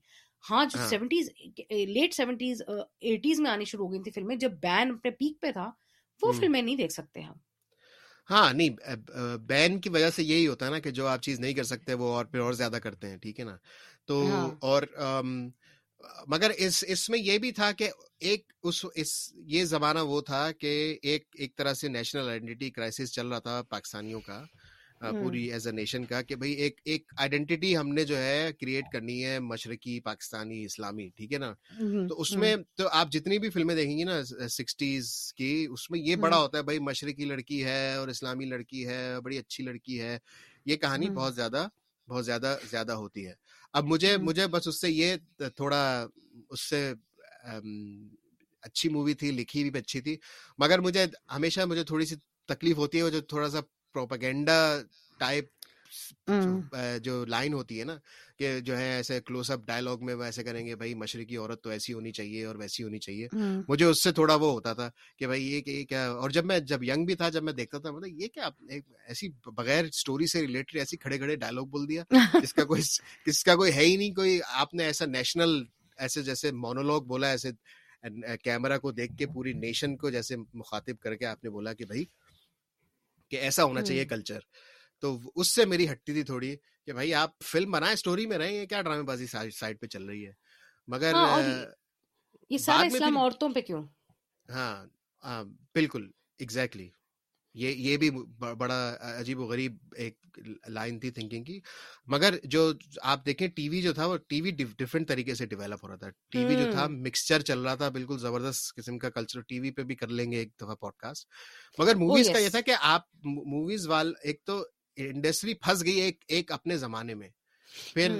ہاں جو سیونٹیز لیٹ سیونٹیز ایٹیز میں آنی شروع ہو گئی تھی فلمیں جب بین اپنے پیک پہ تھا وہ فلمیں نہیں دیکھ سکتے ہم ہاں نہیں بین کی وجہ سے یہی ہوتا ہے نا کہ جو آپ چیز نہیں کر سکتے وہ اور پھر اور زیادہ کرتے ہیں ٹھیک ہے نا تو ہاں۔ اور مگر اس اس میں یہ بھی تھا کہ ایک اس اس یہ زمانہ وہ تھا کہ ایک ایک طرح سے نیشنل آئیڈینٹی کرائسس چل رہا تھا پاکستانیوں کا پوری ایز اے نیشن کا کہ بھائی ایک ایک آئیڈینٹی ہم نے جو ہے کریٹ کرنی ہے مشرقی پاکستانی اسلامی ٹھیک ہے نا تو اس میں تو آپ جتنی بھی فلمیں دیکھیں گی نا سکسٹیز کی اس میں یہ بڑا ہوتا ہے بھائی مشرقی لڑکی ہے اور اسلامی لڑکی ہے بڑی اچھی لڑکی ہے یہ کہانی بہت زیادہ بہت زیادہ زیادہ ہوتی ہے اب مجھے مجھے بس اس سے یہ تھوڑا اس سے اچھی مووی تھی لکھی بھی اچھی تھی مگر مجھے ہمیشہ مجھے تھوڑی سی تکلیف ہوتی ہے جو تھوڑا سا پروپگینڈا ٹائپ جو لائن ہوتی ہے نا کہ جو ہے ایسے کلوز اپ ڈائلگ میں کریں گے بھائی مشرقی عورت تو ایسی ہونی چاہیے اور ویسی ہونی چاہیے مجھے اس سے تھوڑا وہ ہوتا تھا کہ بھائی یہ یہ کہ کیا کیا اور جب جب جب میں میں ینگ بھی تھا تھا دیکھتا مطلب ایسی بغیر اسٹوری سے ریلیٹڈ ایسی کھڑے کھڑے ڈائلگ بول دیا جس کا کوئی کس کا کوئی ہے ہی نہیں کوئی آپ نے ایسا نیشنل ایسے جیسے مونولوگ بولا ایسے کیمرا کو دیکھ کے پوری نیشن کو جیسے مخاطب کر کے آپ نے بولا کہ بھائی کہ ایسا ہونا چاہیے کلچر تو اس سے میری ہٹتی تھی تھوڑی کہ بھائی آپ فلم بنائیں اسٹوری میں رہے کیا ڈرامے بازی سائڈ پہ چل رہی ہے مگر عورتوں پہ کیوں ہاں بالکل ایگزیکٹلی یہ یہ بھی بڑا عجیب و غریب ایک لائن تھی تھنکنگ کی مگر جو آپ دیکھیں ٹی وی جو تھا وہ ٹی وی ڈفرینٹ طریقے سے ڈیولپ ہو رہا تھا ٹی وی جو تھا مکسچر چل رہا تھا بالکل زبردست قسم کا کلچر ٹی وی پہ بھی کر لیں گے ایک دفعہ پوڈ کاسٹ مگر موویز oh, کا یہ تھا کہ آپ موویز وال ایک تو انڈسٹری پھنس گئی ایک ایک اپنے زمانے میں پھر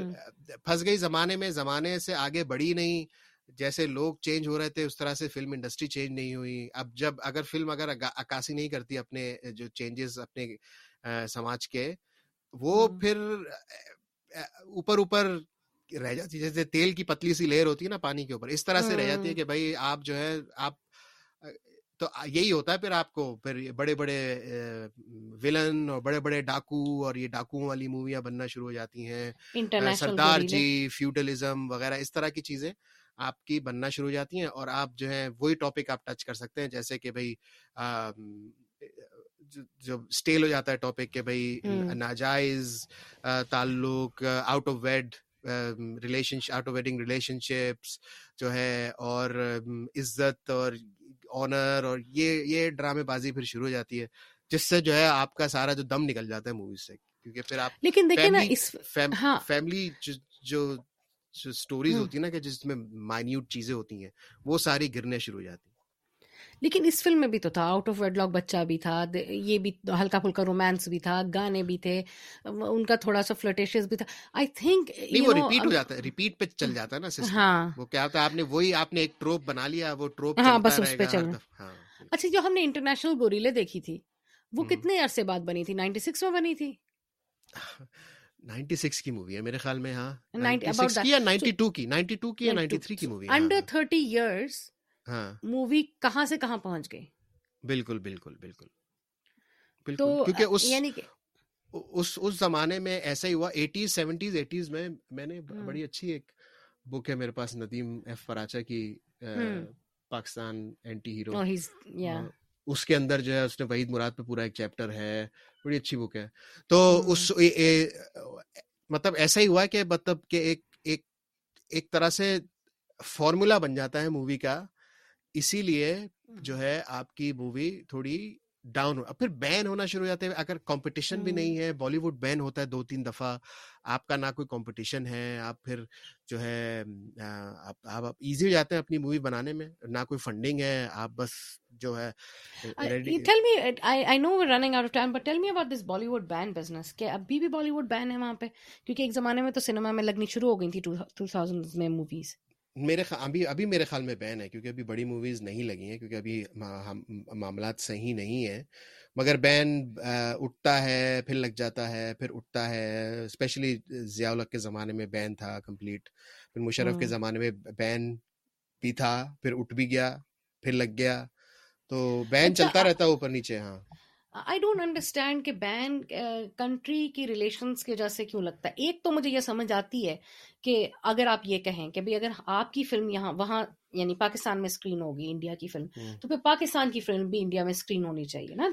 پھنس گئی زمانے میں زمانے سے آگے بڑھی نہیں جیسے لوگ چینج ہو رہے تھے اس طرح سے فلم انڈسٹری چینج نہیں ہوئی اب جب اگر فلم اگر عکاسی نہیں کرتی اپنے جو چینجز اپنے سماج کے وہ پھر اوپر اوپر رہ جاتی ہے جیسے تیل کی پتلی سی لیئر ہوتی ہے نا پانی کے اوپر اس طرح سے رہ جاتی ہے کہ بھائی آپ جو ہے آپ تو یہی ہوتا ہے پھر آپ کو پھر بڑے بڑے ولن اور بڑے بڑے ڈاکو اور یہ ڈاکو والی موویاں بننا شروع ہو جاتی ہیں سردار جی فیوڈلزم وغیرہ اس طرح کی چیزیں آپ کی بننا شروع ہو جاتی ہیں اور آپ جو ہیں وہی ٹاپک آپ ٹچ کر سکتے ہیں جیسے کہ بھائی جو اسٹیل ہو جاتا ہے ٹاپک کہ بھائی ناجائز تعلق out of wed relation out of wedding relationships جو ہے اور عزت اور آنر اور یہ یہ ڈرامے بازی پھر شروع ہو جاتی ہے جس سے جو ہے آپ کا سارا جو دم نکل جاتا ہے موویز سے کیونکہ پھر آپ لیکن دیکھیں نا اس فیملی ہاں۔ جو اسٹوریز ہاں۔ ہوتی ہیں نا کہ جس میں مائنیوٹ چیزیں ہوتی ہیں وہ ساری گرنے شروع ہو جاتی ہیں لیکن اس فلم میں بھی تو تھا آؤٹ آف ویڈ لاک بچہ بھی تھا یہ بھی ہلکا پھلکا رومانس بھی تھا گانے بھی تھے ان کا تھوڑا سا فلوٹیش بھی تھا آئی تھنک وہ ریپیٹ ہو جاتا ہے ریپیٹ پہ چل جاتا ہے نا ہاں وہ کیا ہوتا ہے آپ نے وہی آپ نے ایک ٹروپ بنا لیا وہ ٹروپ ہاں بس اس پہ چل ہاں، اچھا جو ہم نے انٹرنیشنل گوریلے دیکھی تھی وہ کتنے عرصے بعد بنی تھی نائنٹی سکس میں بنی تھی ہاں۔ بالکل بالکل بالکل بالکل کیونکہ میں نے ہاں۔ بڑی اچھی ایک بک ہے میرے پاس ندیم ایف فراچا کی ہاں۔ پاکستان اس کے اندر جو ہے اس نے وحید مراد پہ پورا ایک چیپٹر ہے بڑی اچھی بک ہے تو اس مطلب ایسا ہی ہوا کہ مطلب کہ ایک ایک طرح سے فارمولا بن جاتا ہے مووی کا اسی لیے جو ہے آپ کی مووی تھوڑی ڈاؤن ہو پھر بین ہونا شروع ہو جاتے ہیں اگر کمپٹیشن بھی نہیں ہے بالی ووڈ بین ہوتا ہے دو تین دفعہ آپ کا نہ کوئی کمپٹیشن ہے آپ پھر جو ہے آپ ایزی ہو جاتے ہیں اپنی مووی بنانے میں نہ کوئی فنڈنگ ہے آپ بس جو ہے tell me I know we running out of time but tell me about this Bollywood ban business کہ ابھی بھی بالی ووڈ بین ہے وہاں پہ کیونکہ ایک زمانے میں تو سنیما میں لگنی شروع ہو گئی تھی ٹو میں موویز میرے ابھی ابھی میرے خیال میں بین ہے کیونکہ ابھی بڑی موویز نہیں لگی ہیں کیونکہ ابھی معاملات صحیح نہیں ہیں مگر بین اٹھتا ہے پھر لگ جاتا ہے پھر اٹھتا ہے اسپیشلی ضیاء الحق کے زمانے میں بین تھا کمپلیٹ پھر مشرف کے ہاں۔ زمانے میں بین بھی تھا پھر اٹھ بھی گیا پھر لگ گیا تو بین اچھا، چلتا رہتا اوپر نیچے ہاں آئی ڈونٹ انڈرسٹینڈ کہ بین کنٹری eh, کی ریلیشنس کی وجہ سے کیوں لگتا ہے ایک تو مجھے یہ سمجھ آتی ہے کہ اگر آپ یہ کہیں کہ بھائی اگر آپ کی فلم یہاں وہاں یعنی پاکستان میں اسکرین ہوگی انڈیا کی فلم تو پھر پاکستان کی فلم بھی انڈیا میں اسکرین ہونی چاہیے نا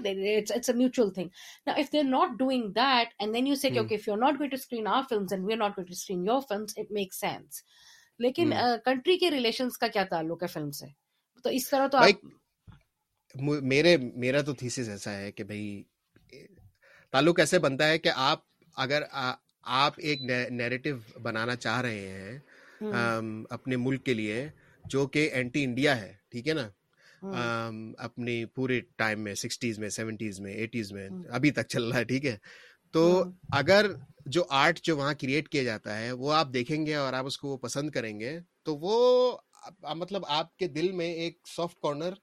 اٹس اے میوچل تھنگ نا if are not doing that and then you see are not wait to screen your films it make sense لیکن کنٹری eh, کے ریلیشنس کا کیا تعلق ہے فلم سے تو اس طرح تو آپ میرے میرا تو تھیسس ایسا ہے کہ بھائی تعلق ایسے بنتا ہے کہ آپ اگر آپ ایک نیریٹو بنانا چاہ رہے ہیں اپنے ملک کے لیے جو کہ اینٹی انڈیا ہے ٹھیک ہے نا اپنی پورے ٹائم میں سکسٹیز میں سیونٹیز میں ایٹیز میں ابھی تک چل رہا ہے ٹھیک ہے تو اگر جو آرٹ جو وہاں کریٹ کیا جاتا ہے وہ آپ دیکھیں گے اور آپ اس کو پسند کریں گے تو وہ مطلب آپ کے دل میں ایک سافٹ کارنر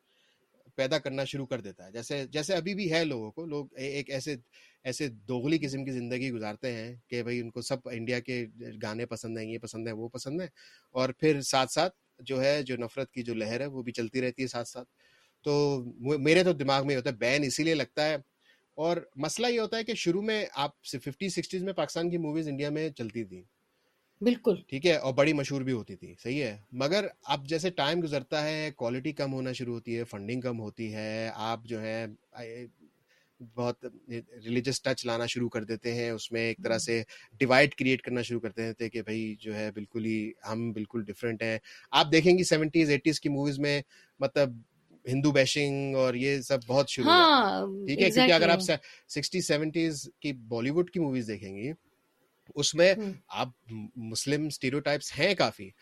پیدا کرنا شروع کر دیتا ہے جیسے جیسے ابھی بھی ہے لوگوں کو لوگ ایک ایسے ایسے دوغلی قسم کی زندگی گزارتے ہیں کہ بھائی ان کو سب انڈیا کے گانے پسند ہیں یہ پسند ہیں وہ پسند ہیں اور پھر ساتھ ساتھ جو ہے جو نفرت کی جو لہر ہے وہ بھی چلتی رہتی ہے ساتھ ساتھ تو میرے تو دماغ میں یہ ہوتا ہے بین اسی لیے لگتا ہے اور مسئلہ یہ ہوتا ہے کہ شروع میں آپ ففٹی سکسٹیز میں پاکستان کی موویز انڈیا میں چلتی تھیں بالکل ٹھیک ہے اور بڑی مشہور بھی ہوتی تھی صحیح ہے مگر اب جیسے ٹائم گزرتا ہے کوالٹی کم ہونا شروع ہوتی ہے فنڈنگ کم ہوتی ہے آپ جو ہے بہت ریلیجس ٹچ لانا شروع کر دیتے ہیں اس میں ایک طرح ہاں۔ سے ڈیوائڈ کریٹ کرنا شروع کر دیتے کہ بھائی جو ہے بالکل ہی ہم بالکل ڈفرینٹ ہیں آپ دیکھیں گی سیونٹیز ایٹیز کی موویز میں مطلب ہندو بیشنگ اور یہ سب بہت شروع ہاں، ٹھیک ہے کیونکہ اگر آپ سکسٹی سیونٹیز کی بالی ووڈ کی موویز دیکھیں گی اس میں آپ مسلم نہیں تھی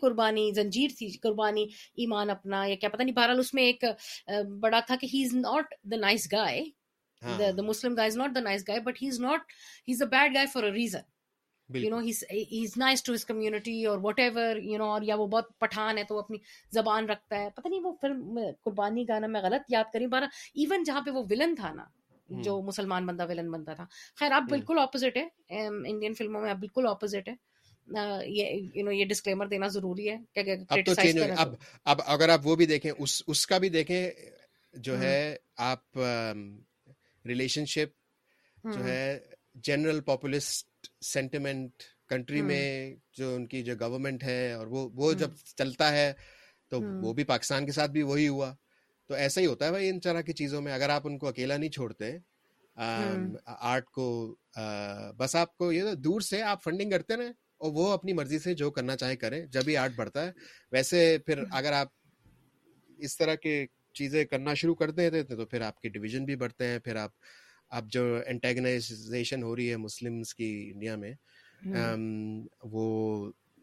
قربانی ایمان اپنا یا کیا پتہ نہیں بہرحال اس میں ایک بڑا تھا کہ you know he's nice to his community اور وٹ ایور یو نو اور یا وہ بہت پٹھان ہے تو وہ اپنی زبان رکھتا ہے پتہ نہیں وہ فلم قربانی گانا میں غلط یاد کری بارہ ایون جہاں پہ وہ ولن تھا نا جو مسلمان بندہ ولن بنتا تھا خیر اب بالکل اپوزٹ ہے انڈین فلموں میں اب بالکل اپوزٹ ہے یہ یہ ڈسکلیمر دینا ضروری ہے اب اگر آپ وہ بھی دیکھیں اس کا بھی دیکھیں جو ہے آپ ریلیشن شپ جو ہے جنرل پاپولسٹ سینٹیمنٹ کنٹری میں جو ان کی جو گورمنٹ ہے اور وہ وہ وہ جب چلتا ہے تو بھی پاکستان کے ساتھ بھی وہی ہوا تو ایسا ہی ہوتا ہے بھائی ان طرح کی چیزوں میں اگر آپ ان کو اکیلا نہیں چھوڑتے آرٹ کو بس آپ کو یہ دور سے آپ فنڈنگ کرتے رہے اور وہ اپنی مرضی سے جو کرنا چاہے کریں جب ہی آرٹ بڑھتا ہے ویسے پھر اگر آپ اس طرح کے چیزیں کرنا شروع کر دیتے تو پھر آپ کے ڈویژن بھی بڑھتے ہیں پھر آپ اب جو انٹیگنائزیشن ہو رہی ہے مسلمس کی انڈیا میں وہ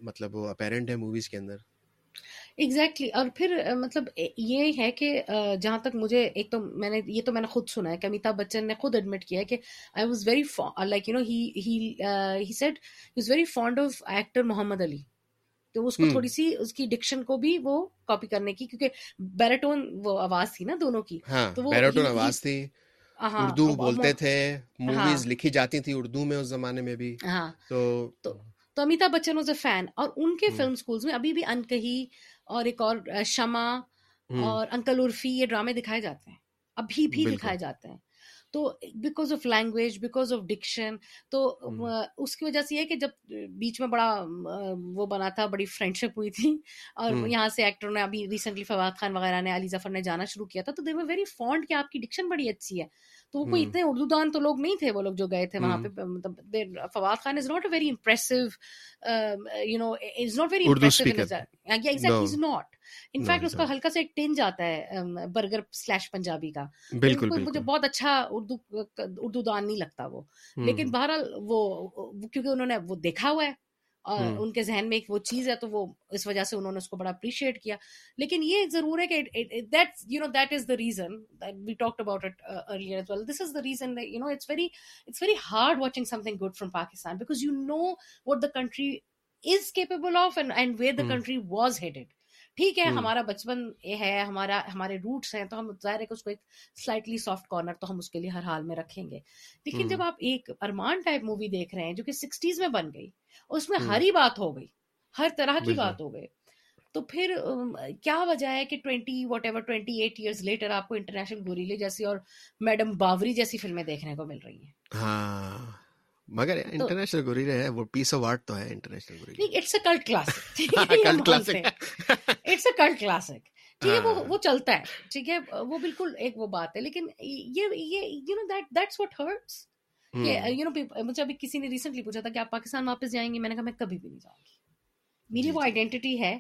مطلب وہ اپیرنٹ ہے موویز کے اندر ایگزیکٹلی exactly. اور پھر مطلب یہ ہے کہ جہاں تک مجھے ایک تو میں نے یہ تو میں نے خود سنا ہے کہ امیتابھ بچن نے خود ایڈمٹ کیا ہے کہ I was very like you know he said he is very fond of actor Muhammad Ali تو اس کو تھوڑی سی اس کی ڈکشن کو بھی وہ کاپی کرنے کی کیونکہ بیرٹون وہ آواز تھی نا دونوں کی ہاں، تو وہ بیرٹون آواز تھی اردو بولتے تھے موویز ہاں۔ لکھی جاتی تھی اردو میں اس زمانے میں بھی ہاں۔ تو تو Amitabh Bachchan was a fan اور ان کے فلم میں ابھی بھی انکہی اور ایک اور شمع اور انکل عرفی یہ ڈرامے دکھائے جاتے ہیں ابھی بھی دکھائے جاتے ہیں تو because of language because of diction تو اس کی وجہ سے یہ کہ جب بیچ میں بڑا وہ بنا تھا بڑی فرینڈ شپ ہوئی تھی اور یہاں سے ایکٹر نے ابھی ریسنٹلی فواد خان وغیرہ نے علی ظفر نے جانا شروع کیا تھا تو دے ویری فونڈ کہ آپ کی ڈکشن بڑی اچھی ہے تو وہ کوئی اتنے اردو دان تو لوگ نہیں تھے وہ لوگ جو گئے تھے وہاں پہ مطلب Fawad Khan is not a very impressive you know is not very impressive is not in fact اس کا ہلکا سا ایک ٹنج آتا ہے um, برگر سلیش پنجابی کا بالکل مجھے بہت اچھا اردو اردو دان نہیں لگتا وہ لیکن بہرحال وہ کیونکہ انہوں نے وہ دیکھا ہوا ہے ان کے ذہن میں ایک وہ چیز ہے تو وہ اس وجہ سے انہوں نے اس کو بڑا اپریشیٹ کیا لیکن یہ ضرور ہے کہ reason we talk about it well this is the reason it's very it's very hard watching something good from Pakistan because you know what the country is capable of and where the country was headed ٹھیک ہے ہمارا بچپن ہے ہمارا ہمارے روٹس ہیں تو ہم ظاہر ہے کہ اس کو ایک سلائٹلی سافٹ کارنر تو ہم اس کے لیے ہر حال میں رکھیں گے لیکن جب آپ ایک ارمان ٹائپ مووی دیکھ رہے ہیں جو کہ سکسٹیز میں بن گئی اس میں ہر ہی بات ہو گئی ہر طرح کی بات ہو گئی تو پھر کیا وجہ ہے کہ twenty whatever twenty eight years later آپ کو انٹرنیشنل گوریلے جیسی اور میڈم باوری جیسی فلمیں دیکھنے کو مل رہی ہیں ہاں، مگر انٹرنیشنل گوریلے ہے وہ پیس آف آرٹ تو ہے انٹرنیشنل گوریلے نہیں it's a cult classic cult classic it's a cult classic ٹھیک ہے وہ ہاں۔ وہ چلتا ہے ٹھیک ہے وہ بالکل ایک وہ بات ہے لیکن یہ یہ you know that that's what hurts you know مجھے ابھی کسی نے ریسنٹلی پوچھا تھا کہ آپ پاکستان واپس جائیں گے میں نے کہا میں کبھی بھی نہیں جاؤں گی میری جی، وہ آئیڈینٹی جی۔ ہے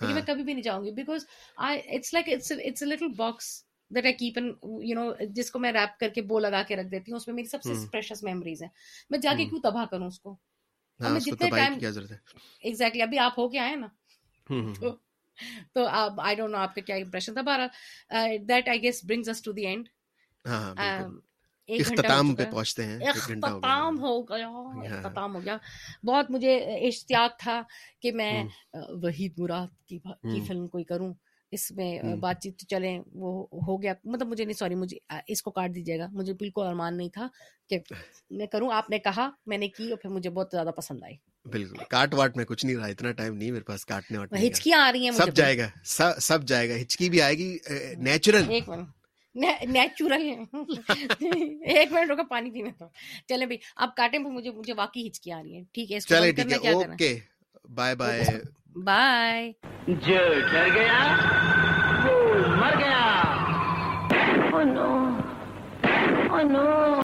کہ میں ہاں۔ کبھی بھی نہیں جاؤں گی because I it's like it's a little box that I keep in you know جس کو میں ریپ کر کے بو لگا کے رکھ دیتی ہوں اس میں میری سب سے فریشیس میموریز ہیں میں جا کے کیوں تباہ کروں اس کو ہمیں ہاں، جتنے ٹائم ایگزیکٹلی ابھی آپ ہو کے آئے نا تو اب آئی ڈونٹ نو آپ کا کیا امپریشن تھا بارہ that I guess brings us to the end اختتام پہ پہنچتے ہیں اختتام ہو گیا ہاں۔ اختتام ہو گیا بہت مجھے اشتیاق تھا کہ میں وحید مراد کی فلم کوئی کروں اس میں بات چیت تو چلیں وہ ہو گیا مطلب مجھے نہیں سوری مجھے اس کو کاٹ دیجیے گا مجھے بالکل ارمان نہیں تھا کہ میں کروں آپ نے کہا میں نے کی اور پھر مجھے بہت زیادہ پسند آئی بالکل کاٹ واٹ میں کچھ نہیں رہا اتنا ٹائم نہیں میرے پاس کاٹنے واٹ ہچکی آ رہی ہیں سب جائے گا سب جائے گا ہچکی بھی آئے گی نیچرل نیچرل ایک منٹ روکا پانی پینے تو چلے بھائی آپ کاٹیں مجھے مجھے واقعی ہچکی آ رہی ہے ٹھیک ہے چلے ٹھیک ہے اوکے بائے بائے بائے جو ڈر گیا وہ مر گیا او نو او نو